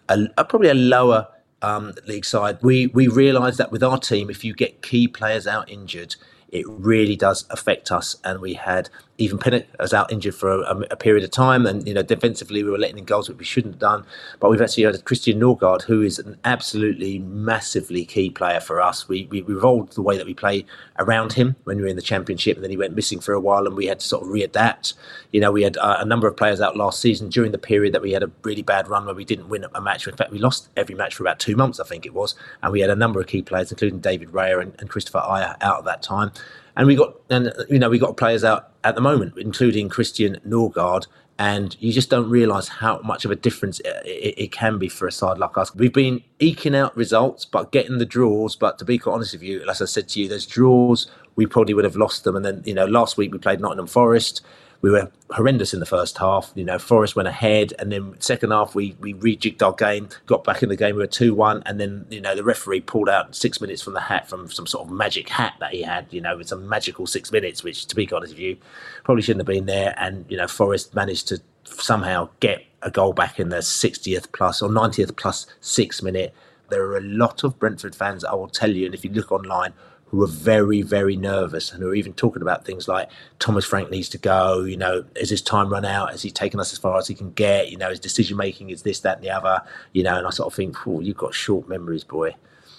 a, a probably a lower um, league side. We we realise that with our team, if you get key players out injured, it really does affect us. And we had even Pinnock was out injured for a, a, period of time, and you know defensively we were letting in goals which we shouldn't have done. But we've actually had Christian Nørgaard, who is an absolutely massively key player for us. We we revolved the way that we play around him when we were in the championship, and then he went missing for a while, and we had to sort of readapt. You know, we had uh, a number of players out last season during the period that we had a really bad run where we didn't win a match. In fact, we lost every match for about two months, I think it was, and we had a number of key players, including David Raya and, and Kristoffer Ajer, out at that time and we got and you know we got players out at the moment, including Christian Nørgaard. and you just don't realise how much of a difference it, it, it, can be for a side like us. We've been eking out results, but getting the draws. But to be quite honest with you, as I said to you, those draws we probably would have lost them. And then you know last week we played Nottingham Forest we were horrendous in the first half. You know, Forest went ahead, and then second half we we rejigged our game, got back in the game. We were two one, and then you know the referee pulled out six minutes from the hat from some sort of magic hat that he had. You know, with some magical six minutes, which to be honest with you, probably shouldn't have been there. And you know, Forest managed to somehow get a goal back in the 60th plus or 90th plus six minute. There are a lot of Brentford fans, I will tell you, and if you look online, who are very, very nervous and who are even talking about things like Thomas Frank needs to go. You know, has his time run out? Has he taken us as far as he can get? You know, his decision making is this, that, and the other. You know, and I sort of think, oh, you've got short memories, boy.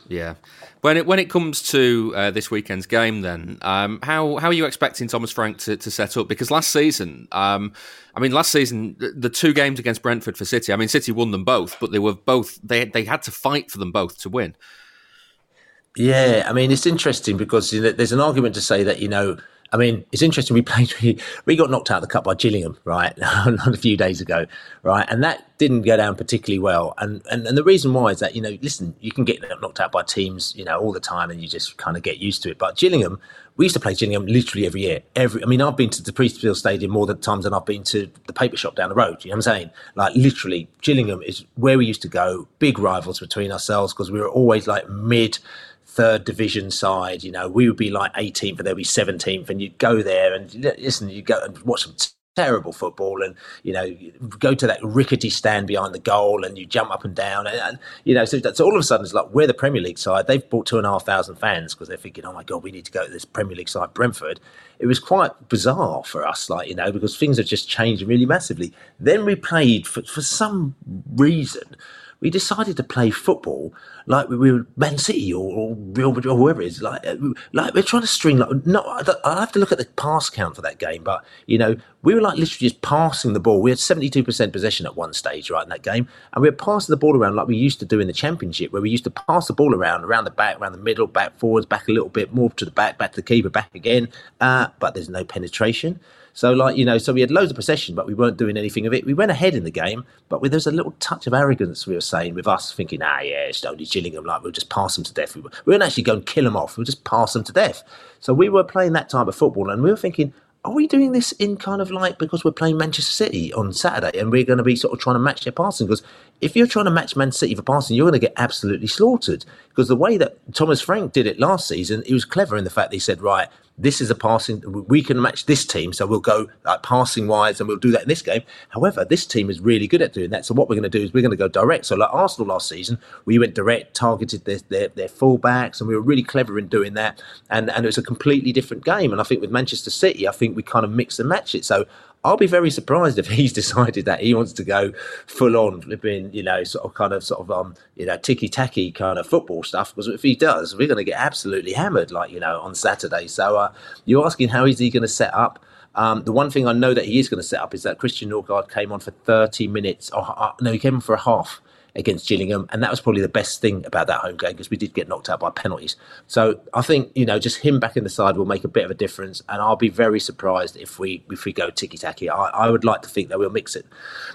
Yeah. When it when it comes to uh, this weekend's game, then um, how how are you expecting Thomas Frank to, to set up? Because last season, um, I mean, last season the, the, two games against Brentford for City, I mean, City won them both, but they were both they they had to fight for them both to win. Yeah, I mean, it's interesting because there's an argument to say that you know, I mean, it's interesting. We played, we, we got knocked out of the cup by Gillingham, right, a few days ago, right, and that didn't go down particularly well. And, and and the reason why is that you know, listen, you can get knocked out by teams, you know, all the time, and you just kind of get used to it. But Gillingham, we used to play Gillingham literally every year. Every, I mean, I've been to the Priestfield Stadium more than times than I've been to the paper shop down the road. You know what I'm saying? Like literally, Gillingham is where we used to go. Big rivals between ourselves because we were always like mid third division side, you know, we would be like 18th and they'd be 17th, and you'd go there and listen, you go and watch some terrible football, and you know, go to that rickety stand behind the goal, and you jump up and down, and, and you know, so, so all of a sudden it's like we're the Premier League side. They've brought two and a half thousand fans because they're thinking, oh my god, we need to go to this Premier League side, Brentford. It was quite bizarre for us, like you know, because things have just changed really massively. Then we played for for some reason we decided to play football like we were Man City or, Real Madrid or whoever it is. Like, uh, like we're trying to string. Like, no, I have to look at the pass count for that game, but you know, we were like literally just passing the ball. We had seventy-two percent possession at one stage, right in that game, and we were passing the ball around like we used to do in the Championship, where we used to pass the ball around, around the back, around the middle, back forwards, back a little bit more to the back, back to the keeper, back again. Uh, but there's no penetration. So, like, you know, so we had loads of possession, but we weren't doing anything of it. We went ahead in the game, but with, there's a little touch of arrogance, we were saying, with us thinking, ah, yeah, it's only Gillingham, like, we'll just pass them to death. We, were, we weren't actually going to kill them off, we'll just pass them to death. So we were playing that type of football, and we were thinking, are we doing this in kind of like because we're playing Manchester City on Saturday and we're going to be sort of trying to match their passing? Because if you're trying to match Man City for passing, you're going to get absolutely slaughtered. Because the way that Thomas Frank did it last season, he was clever in the fact that he said, right, this is a passing. We can match this team, so we'll go like passing wise, and we'll do that in this game. However, this team is really good at doing that. So what we're going to do is we're going to go direct. So like Arsenal last season, we went direct, targeted their their, their fullbacks, and we were really clever in doing that. And and it was a completely different game. And I think with Manchester City, I think we kind of mix and match it. So I'll be very surprised if he's decided that he wants to go full on flipping, you know, sort of kind of sort of um, you know, ticky tacky kind of football stuff. Because if he does, we're going to get absolutely hammered, like you know, on Saturday. So uh, you're asking how is he going to set up? Um, the one thing I know that he is going to set up is that Christian Nørgaard came on for 30 minutes. Uh, no, he came on for a half against Gillingham, and that was probably the best thing about that home game because we did get knocked out by penalties. So I think you know just him back in the side will make a bit of a difference, and I'll be very surprised if we if we go ticky tacky. I, I, would like to think that we'll mix it,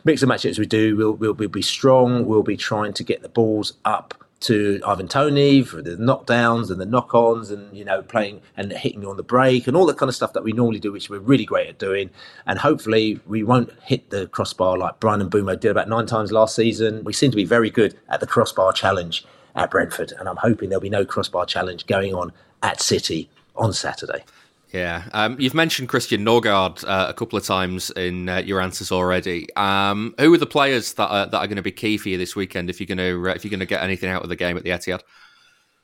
mix and match as we do. We'll, we'll we'll be strong. We'll be trying to get the balls up to Ivan Toney for the knockdowns and the knock-ons and you know playing and hitting on the break and all that kind of stuff that we normally do, which we're really great at doing. And hopefully we won't hit the crossbar like Bryan Mbeumo did about nine times last season. We seem to be very good at the crossbar challenge at Brentford, and I'm hoping there'll be no crossbar challenge going on at City on Saturday. Yeah, um, you've mentioned Christian Nørgaard uh, a couple of times in uh, your answers already. Um, who are the players that are, that are going to be key for you this weekend if you're going to uh, if you're going to get anything out of the game at the Etihad?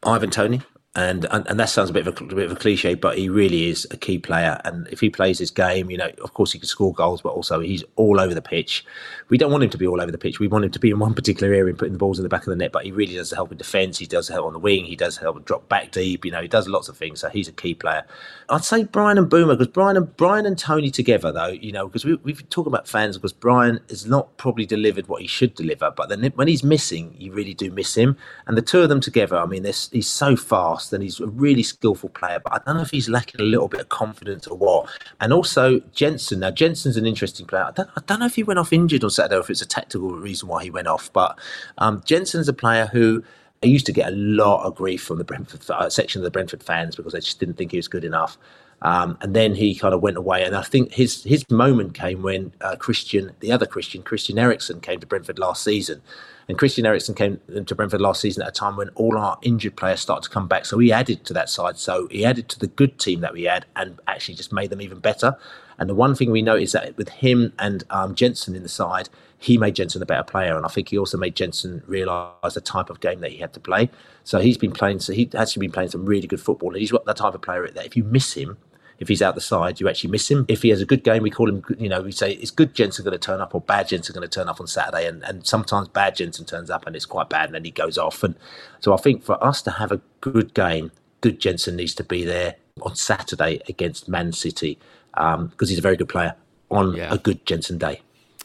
Ivan Toney and, and and that sounds a bit of a, a, bit of a cliche, but he really is a key player. And if he plays his game, you know, of course he can score goals, but also he's all over the pitch. We don't want him to be all over the pitch. We want him to be in one particular area and putting the balls in the back of the net. But he really does help in defence. He does help on the wing. He does help drop back deep. You know, he does lots of things. So he's a key player. I'd say Bryan Mbeumo because Brian and Bryan and Toney together though, you know, because we, we've about fans because Brian has not probably delivered what he should deliver. But then when he's missing, you really do miss him. And the two of them together, I mean, he's so fast and he's a really skillful player, but I don't know if he's lacking a little bit of confidence or what. And also Jensen. Now Jensen's an interesting player. I don't, I don't know if he went off injured on Saturday or if it's a tactical reason why he went off. But um, Jensen's a player who I used to get a lot of grief from the Brentford uh, section of the Brentford fans because they just didn't think he was good enough. Um, and then he kind of went away. And I think his his moment came when uh, Christian, the other Christian, Christian Eriksen, came to Brentford last season. And Christian Eriksen came to Brentford last season at a time when all our injured players started to come back. So he added to that side. So he added to the good team that we had and actually just made them even better. And the one thing we noticed that with him and um, Jensen in the side, he made Jensen a better player. And I think he also made Jensen realise the type of game that he had to play. So he's been playing, so he actually been playing some really good football. And he's that type of player that if you miss him, if he's out the side, you actually miss him. If he has a good game, we call him, you know, we say it's good Jensen going to turn up or bad Jensen going to turn up on Saturday. And, and sometimes bad Jensen turns up and it's quite bad and then he goes off. And so I think for us to have a good game, good Jensen needs to be there on Saturday against Man City because um, he's a very good player on yeah. a good Jensen day.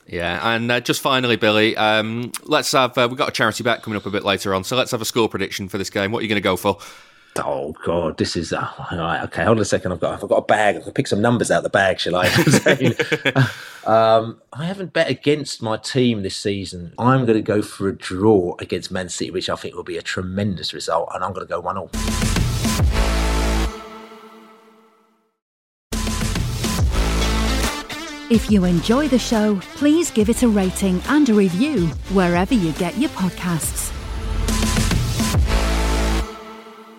Yeah, and uh, just finally, Billy, um, let's have uh, we've got a charity bet coming up a bit later on, so let's have a score prediction for this game. What are you going to go for? Oh God, this is uh, right, okay. Hold on a second. I've got I've got a bag. I can pick some numbers out of the bag. Shall I? um, I haven't bet against my team this season. I'm going to go for a draw against Man City, which I think will be a tremendous result, and I'm going to go one all. If you enjoy the show, please give it a rating and a review wherever you get your podcasts.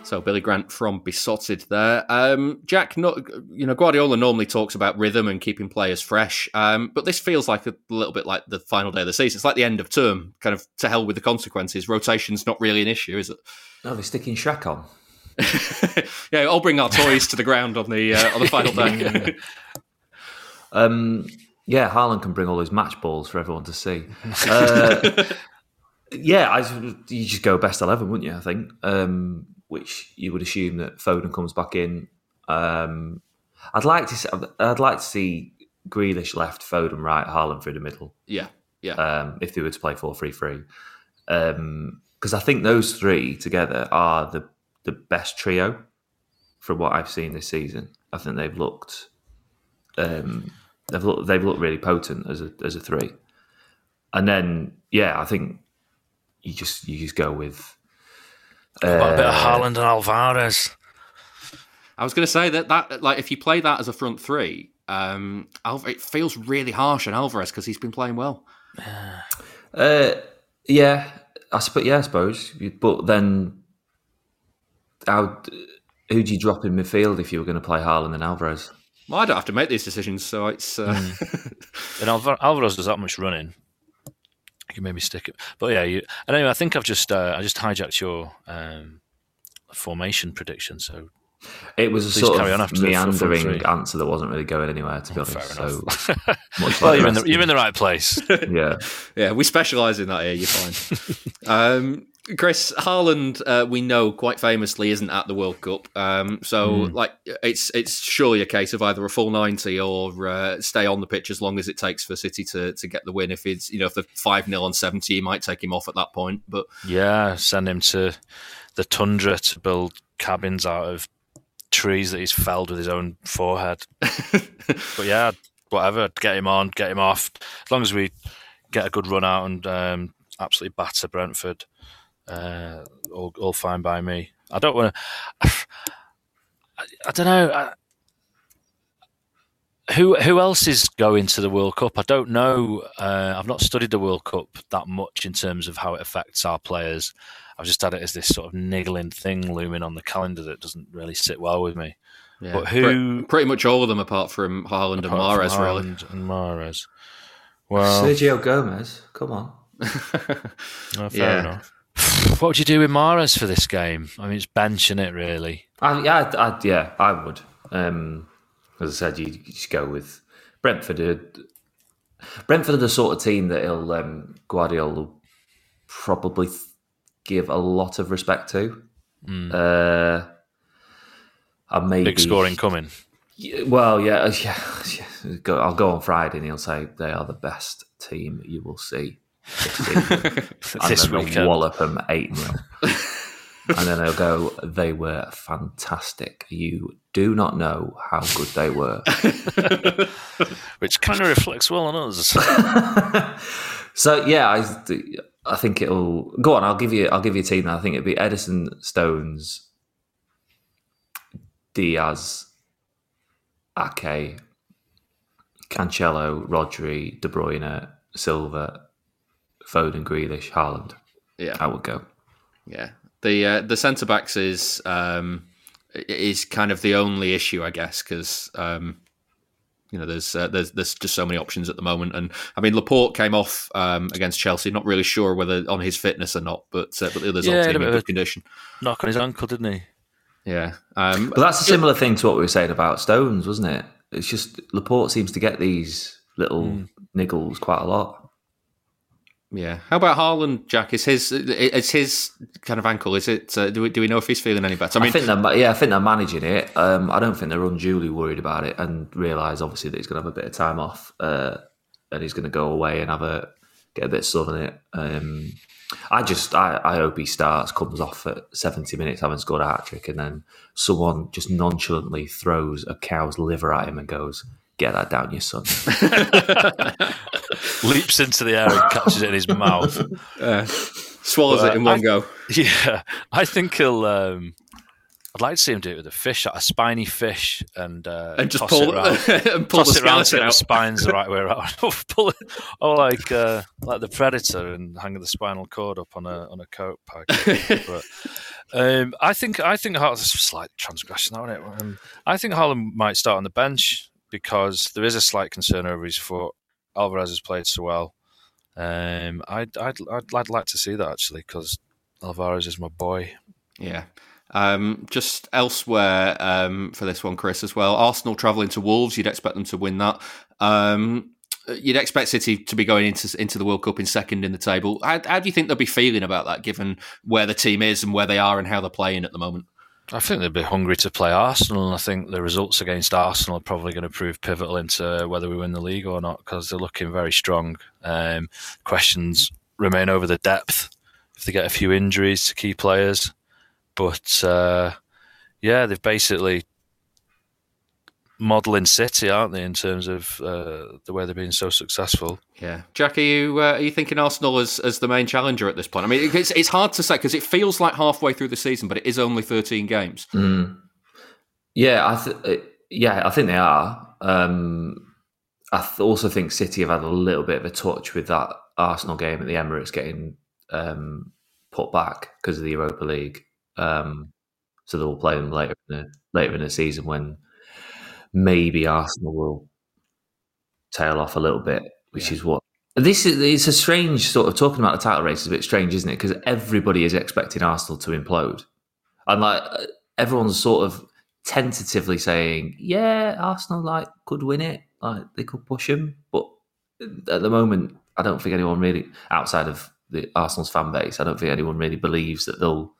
So Billy Grant from Beesotted there. Um, Jack, not, you know, Guardiola normally talks about rhythm and keeping players fresh, um, but this feels like a little bit like the final day of the season. It's like the end of term, kind of to hell with the consequences. Rotation's not really an issue, is it? No, they're sticking Shaq on. yeah, I'll bring our toys to the ground on the uh, on the final day. um, yeah, Haaland can bring all those match balls for everyone to see. Uh, yeah, I, you just go best eleven, wouldn't you? I think, um, which you would assume that Foden comes back in. Um, I'd like to. See, I'd like to see Grealish left, Foden right, Haaland through the middle. Yeah, yeah. Um, if they were to play four three three, because I think those three together are the the best trio from what I've seen this season. I think they've looked. Um, they've looked. They've looked really potent as a as a three, and then yeah, I think you just you just go with about a bit of uh, Haaland and Alvarez. I was going to say that that like if you play that as a front three, um, Alv- it feels really harsh on Alvarez because he's been playing well. Uh, yeah, I suppose. Yeah, I suppose. But then, how who do you drop in midfield if you were going to play Haaland and Alvarez? Well, I don't have to make these decisions, so it's. Uh, And Alvarez does that much running. You can maybe stick it, but yeah. You, and anyway, I think I've just uh, I just hijacked your um, formation prediction. So It was a Please sort carry of on after the front meandering three. answer that wasn't really going anywhere, to be honest. fair so, enough. much well, you're in, the, you're in the right place. yeah. yeah, we specialise in that here. You're fine. um, Chris Haaland, uh, we know quite famously isn't at the World Cup, um, so Mm. like it's it's surely a case of either a full ninety or uh, stay on the pitch as long as it takes for City to, to get the win. If it's you know if they're five 0 on seventy, you might take him off at that point. But Yeah, send him to the tundra to build cabins out of trees that he's felled with his own forehead. but yeah, whatever, get him on, get him off. As long as we get a good run out and um, absolutely batter Brentford, uh, all, all fine by me. I don't want to. I, I don't know. I, who who else is going to the World Cup? I don't know. Uh, I've not studied the World Cup that much in terms of how it affects our players. I've just had it as this sort of niggling thing looming on the calendar that doesn't really sit well with me. yeah, but who pretty, much all of them apart from Haaland and apart Mahrez, from really. And Mahrez. Well, Sergio Gomez, come on. fair Yeah. enough. What would you do with Mahrez for this game? I mean, it's benching it really. I, yeah, I'd, I'd, yeah, I would. Um, as I said, you, you just go with Brentford. Are, Brentford are the sort of team that he'll um, Guardiola will probably give a lot of respect to. Mm. Uh, and maybe Big scoring coming. Well, yeah, uh, yeah, yeah. I'll go on Friday and he'll say they are the best team you will see. And This then weekend. wallop them 8 0. and then they'll go, they were fantastic. You do not know how good they were. Which kind of reflects well on us. so yeah, I, I think it'll go on. I'll give you, I'll give you a team. I think it'd be Ederson, Stones, Dias, Ake, Cancelo, Rodri, De Bruyne, Silva, Foden, Grealish, Haaland. Yeah, I would go. Yeah, the uh, the centre backs is um, is kind of the only issue, I guess, because um, you know there's uh, there's there's just so many options at the moment, and I mean Laporte came off um, against Chelsea, not really sure whether on his fitness or not, but uh, but the others Yeah, all had a seem in good condition. Knock on his ankle, didn't he? Yeah, um, But that's a similar thing to what we were saying about Stones, wasn't it? It's just Laporte seems to get these little niggles quite a lot. Yeah. How about Haaland, Jack? Is his it's his kind of ankle? Is it? Uh, do we do we know if he's feeling any better? I, think they're yeah, I think they're managing it. Um, I don't think they're unduly worried about it, and realise obviously that he's going to have a bit of time off, uh, and he's going to go away and have a get a bit of sun in it. Um, I just I, I hope he starts, comes off at seventy minutes, having scored a hat trick, and then someone just nonchalantly throws a cow's liver at him and goes, "Get that down, your son." Leaps into the air and catches it in his mouth. Uh, swallows But, it in one I- go. Yeah, I think he'll. Um, I'd like to see him do it with a fish, a spiny fish, and uh, And just toss pull it around, and pull toss the it around skeleton so the spine's the right way around. pull it, or like uh, like the predator and hang the spinal cord up on a on a coat pack. but um, I think I think Haaland's a slight transgression, isn't it? Um, I think Haaland might start on the bench because there is a slight concern over his foot. Alvarez has played so well. Um, I'd, I'd I'd I'd like to see that actually because Alvarez is my boy. Yeah. Um, just elsewhere um, for this one, Chris, as well. Arsenal travelling to Wolves. You'd expect them to win that. Um, you'd expect City to be going into into the World Cup in second in the table. How, how do you think they'll be feeling about that, given where the team is and where they are and how they're playing at the moment? I think they'd be hungry to play Arsenal, and I think the results against Arsenal are probably going to prove pivotal into whether we win the league or not because they're looking very strong. Um, questions remain over the depth if they get a few injuries to key players, but uh, yeah, they've basically modelling City, aren't they, in terms of uh, the way they've been so successful? Yeah, Jack, are you uh, are you thinking Arsenal as, as the main challenger at this point? I mean, it's it's hard to say because it feels like halfway through the season, but it is only thirteen games. Mm. Yeah, I th- yeah, I think they are. Um, I th- also think City have had a little bit of a touch with that Arsenal game at the Emirates getting um, put back because of the Europa League. Um, so they'll play them later in the later in the season when maybe Arsenal will tail off a little bit, which yeah. is what this is. It's a strange sort of talking about the title race is a bit strange, isn't it? Because everybody is expecting Arsenal to implode, and like uh, everyone's sort of tentatively saying, "Yeah, Arsenal like could win it, like they could push them," but at the moment, I don't think anyone really outside of the Arsenal's fan base, I don't think anyone really believes that they'll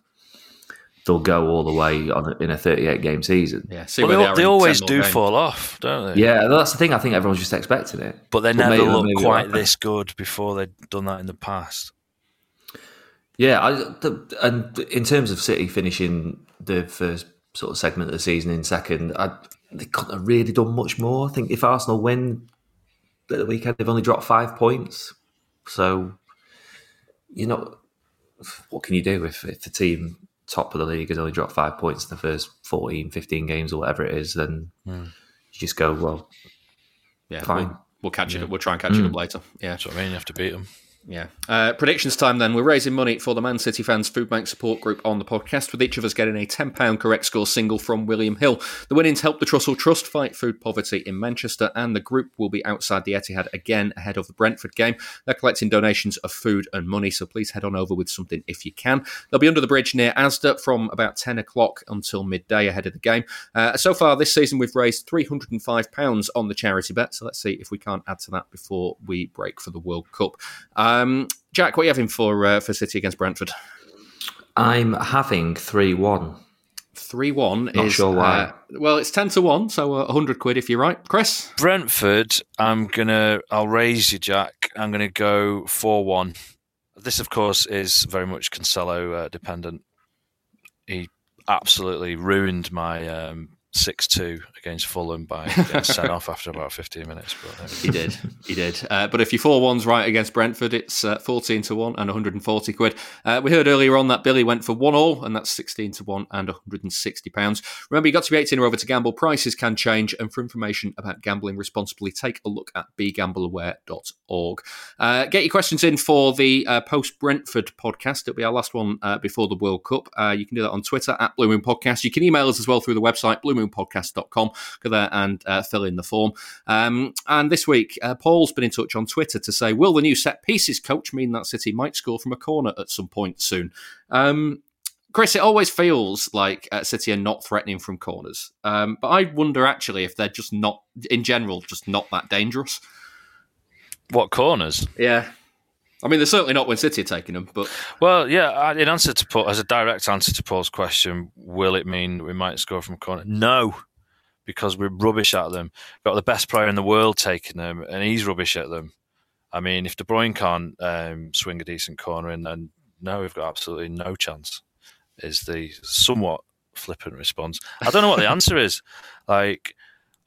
they'll go all the way on a, in a 38 game season. Yeah, well, they, they, they always do games. fall off, don't they? Yeah, that's the thing. I think everyone's just expecting it, but they never maybe, look maybe quite this good before they've done that in the past. Yeah, I, the, and in terms of City finishing the first sort of segment of the season in second, I, they couldn't have really done much more. I think if Arsenal win at the weekend, they've only dropped five points. So, you know, what can you do if, if the team top of the league has only dropped five points in the first 14, 15 games or whatever it is, then mm. you just go, well, yeah, fine. We'll, we'll catch yeah. it. We'll try and catch mm. it up hmm. later. Yeah, that's what I mean. You have to beat them. Yeah. Uh, predictions time then. We're raising money for the Man City Fans Food Bank support group on the podcast, with each of us getting a £10 correct score single from William Hill. The winnings help the Trussell Trust fight food poverty in Manchester, and the group will be outside the Etihad again ahead of the Brentford game. They're collecting donations of food and money, so please head on over with something if you can. They'll be under the bridge near Asda from about 10 o'clock until midday ahead of the game. Uh, so far this season, we've raised £305 on the charity bet, so let's see if we can't add to that before we break for the World Cup. Um, Jack, what are you having for uh, for City against Brentford? I'm having three one. Three one Not is sure why. Uh, well, it's ten to one, so uh, hundred quid if you're right, Chris. Brentford, I'm gonna. I'll raise you, Jack. I'm gonna go four one. This, of course, is very much Cancelo uh, dependent. He absolutely ruined my um, six two against Fulham by getting sent off after about fifteen minutes. But he did, he did. Uh, but if your four ones right against Brentford, it's uh, fourteen to one and one hundred and forty quid. Uh, we heard earlier on that Billy went for one all, and that's sixteen to one and one hundred and sixty pounds. Remember, you got to be eighteen or over to gamble. Prices can change, and for information about gambling responsibly, take a look at begambleaware.org. Uh, get your questions in for the uh, post Brentford podcast. It'll be our last one uh, before the World Cup. you can do that on Twitter at Blue Moon Podcast. You can email us as well through the website Blue Moon moonpodcast.com. Go there and uh, fill in the form. Um, and this week, uh, Paul's been in touch on Twitter to say, will the new set pieces coach mean that City might score from a corner at some point soon? Um, Chris, it always feels like uh, City are not threatening from corners. Um, but I wonder actually if they're just not, in general, just not that dangerous. What corners? Yeah. I mean, they're certainly not when City are taking them, but well, yeah. In answer to Paul, as a direct answer to Paul's question, will it mean we might score from a corner? No, because we're rubbish at them. We've got the best player in the world taking them, and he's rubbish at them. I mean, if De Bruyne can't um, swing a decent corner in, then no, we've got absolutely no chance. Is the somewhat flippant response? I don't know what the answer is. Like,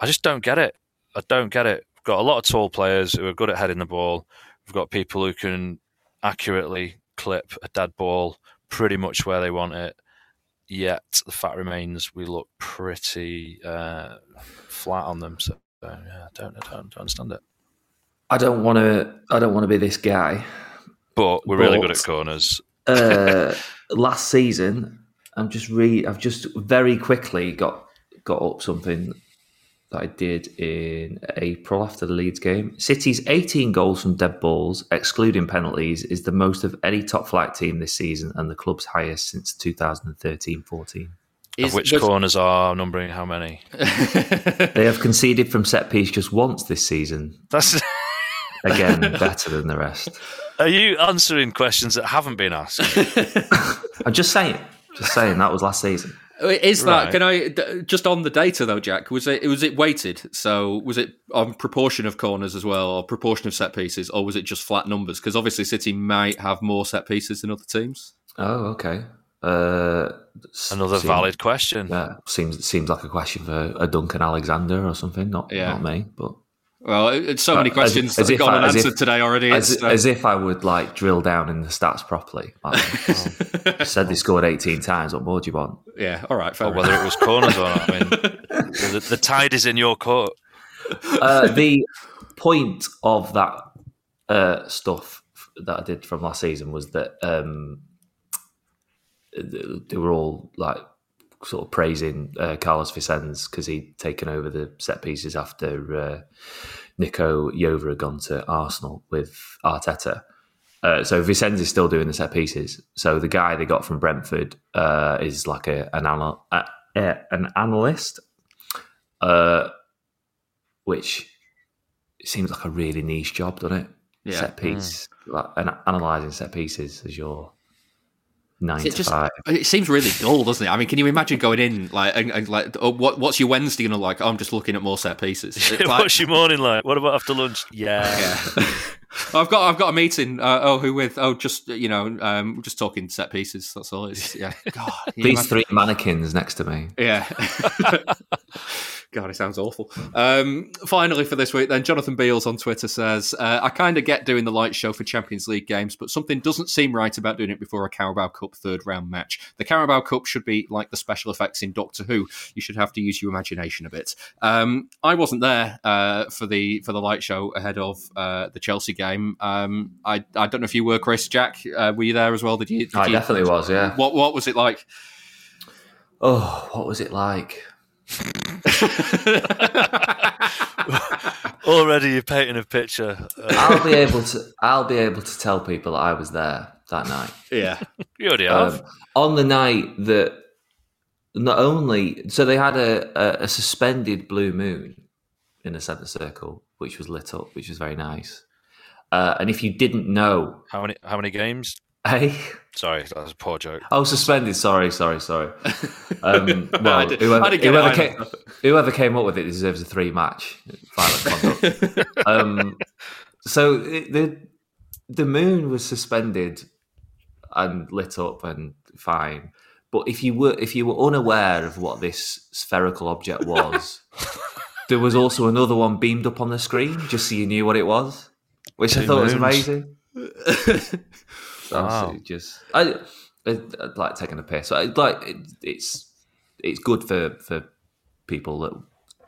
I just don't get it. I don't get it. We've got a lot of tall players who are good at heading the ball. We've got people who can accurately clip a dead ball pretty much where they want it. Yet the fact remains we look pretty uh, flat on them. So uh, yeah, I don't, I don't, understand it. I don't want to. I don't want to be this guy. But we're but, really good at corners. uh, last season, I'm just re. I've just very quickly got got up something that I did in April after the Leeds game. City's 18 goals from dead balls, excluding penalties, is the most of any top flight team this season and the club's highest since 2013 14. Of which corners are numbering how many? they have conceded from set piece just once this season. That's again better than the rest. Are you answering questions that haven't been asked? I'm just saying, just saying that was last season. Is that Right. can I just on the data though, Jack? Was it was it weighted? So was it on proportion of corners as well, or proportion of set pieces, or was it just flat numbers? Because obviously City might have more set pieces than other teams. Oh, okay. Uh, Another seem- valid question. Yeah, seems seems like a question for a Duncan Alexander or something. Not Yeah. not me, but Well, it's so many questions that have gone I- unanswered if- today already. As, It's, uh, as if I would like drill down in the stats properly. Like, oh, said they scored 18 times. What more do you want? yeah, all right, fair Or whether it was corners or not. I mean, the, the tide is in your court. Uh, the point of that uh, stuff that I did from last season was that um, they were all like sort of praising uh, Carlos Vicens because he'd taken over the set pieces after uh, Nico Jover had gone to Arsenal with Arteta. Uh, so Vicens is still doing the set pieces. So the guy they got from Brentford uh, is like a, an, anal- uh, uh, an analyst, uh, which seems like a really niche job, doesn't it? Yeah. Set piece, like and analysing set pieces as your nine It to just five. it seems really dull, doesn't it? I mean, can you imagine going in like and, and like oh, what what's your Wednesday gonna like? Oh, I'm just looking at more set pieces. Like- What's your morning like? What about after lunch? Yeah. yeah. I've got I've got a meeting. Uh, oh, who with? Oh, just you know, um, we're just talking set pieces. That's all. It's yeah. God, These imagine? three mannequins next to me. Yeah. God, it sounds awful. Um, finally, for this week, then, Jonathan Beals on Twitter says, uh, I kind of get doing the light show for Champions League games, but something doesn't seem right about doing it before a Carabao Cup third round match. The Carabao Cup should be like the special effects in Doctor Who. You should have to use your imagination a bit. Um, I wasn't there uh, for the for the light show ahead of uh, the Chelsea game. Um, I, I don't know if you were, Chris, Jack. Uh, were you there as well? Did you? Did I you- definitely was, yeah. What What was it like? Oh, what was it like? Already you're painting a picture. Uh, I'll be able to. I'll be able to tell people that I was there that night. Yeah. you already have. Um, on the night that not only so they had a, a, a suspended blue moon in the centre circle, which was lit up, which was very nice. Uh, and if you didn't know, how many how many games? Hey, Sorry, that was a poor joke. oh, suspended. Sorry, sorry, sorry. Um, I well, did- whoever, I whoever, came, whoever came up with it deserves a three match violent conduct. um, so it, the the moon was suspended and lit up and fine. But if you were if you were unaware of what this spherical object was, there was also another one beamed up on the screen, just so you knew what it was, which I Two thought was amazing. Wow. Just I, I, I like taking a piss. I, like it, it's it's good for for people that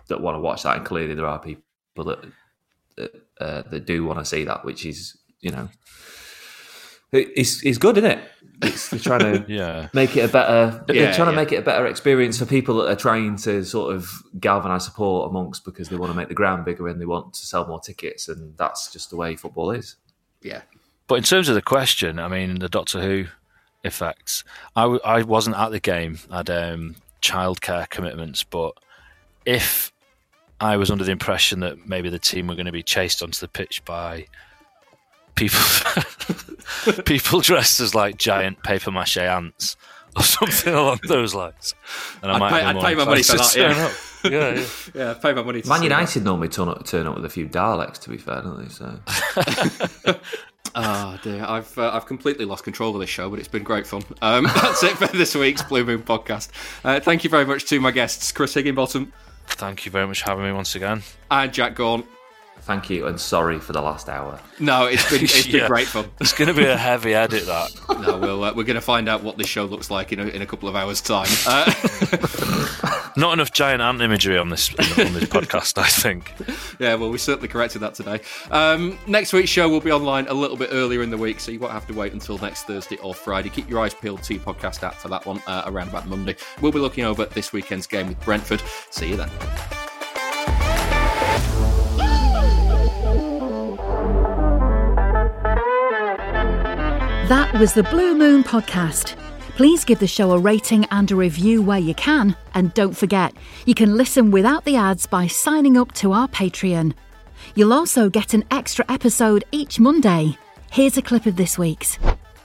that want to watch that, and clearly there are people that that, uh, that do want to see that, which is you know it, it's it's good, isn't it? It's they're trying to Yeah. make it a better. Yeah, they're trying to make it a better experience for people that are trying to sort of galvanise support amongst because they want to make the ground bigger and they want to sell more tickets, and that's just the way football is. Yeah. But in terms of the question, I mean, the Doctor Who effects, I, w- I wasn't at the game. I had um, childcare commitments. But if I was under the impression that maybe the team were going to be chased onto the pitch by people people dressed as like giant paper mache ants or something along those lines, and I I'd might pay- I'd more pay my money for inclined that, yeah. up. yeah, yeah. Yeah, pay my money to Man see that. United normally turn up, turn up with a few Daleks, to be fair, don't they? So Oh dear, I've uh, I've completely lost control of this show, but it's been great fun. Um, that's it for this week's Blue Moon podcast. Uh, thank you very much to my guests, Chris Higginbottom Thank you very much for having me once again. and Jack Gaughan. thank you and sorry for the last hour. No, it's been it's been Yeah. great fun. It's going to be a heavy edit. That No, we'll, uh, we're going to find out what this show looks like in a, in a couple of hours' time. Not enough giant ant imagery on this on this podcast. I think. yeah, well, we certainly corrected that today. Um, next week's show will be online a little bit earlier in the week, so you won't have to wait until next Thursday or Friday. Keep your eyes peeled to podcast app for that one uh, around about Monday. We'll be looking over this weekend's game with Brentford. See you then. That was the Blue Moon Podcast. Please give the show a rating and a review where you can. And don't forget, you can listen without the ads by signing up to our Patreon. You'll also get an extra episode each Monday. Here's a clip of this week's.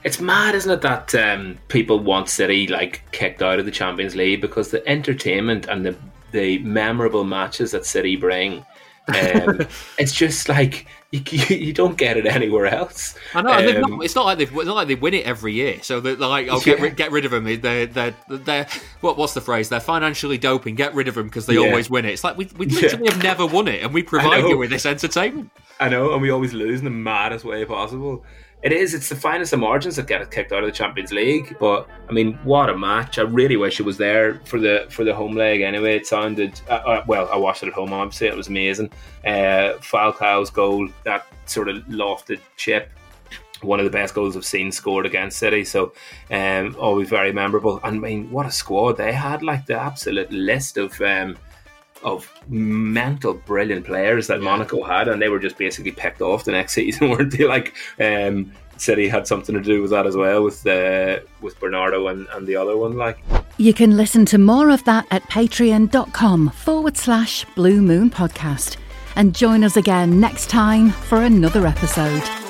It's mad, isn't it, that um, people want City like kicked out of the Champions League because the entertainment and the the memorable matches that City bring. Um, it's just like you, you, don't get it anywhere else. I know. Um, not, it's not like they it's not like they win it every year. So they're, they're like, "Oh, get, yeah. get rid of them." They're they're they're what what's the phrase? They're financially doping. Get rid of them because they yeah. always win it. It's like we we literally yeah. have never won it, and we provide you with this entertainment. I know, and we always lose in the maddest way possible it is. It's the finest of margins that get it kicked out of the Champions League. But I mean, what a match! I really wish it was there for the for the home leg. Anyway, it sounded uh, uh, well. I watched it at home. Obviously, it was amazing. Uh, Falcao's goal, that sort of lofted chip, one of the best goals I've seen scored against City. So, um, always very memorable. And I mean, what a squad they had! Like the absolute list of. Um, of mental brilliant players that yeah. Monaco had, and they were just basically picked off the next season, weren't they? Like um, City had something to do with that as well, with uh, with Bernardo and, and the other one. Like you can listen to more of that at patreon.com forward slash Blue Moon Podcast, and join us again next time for another episode.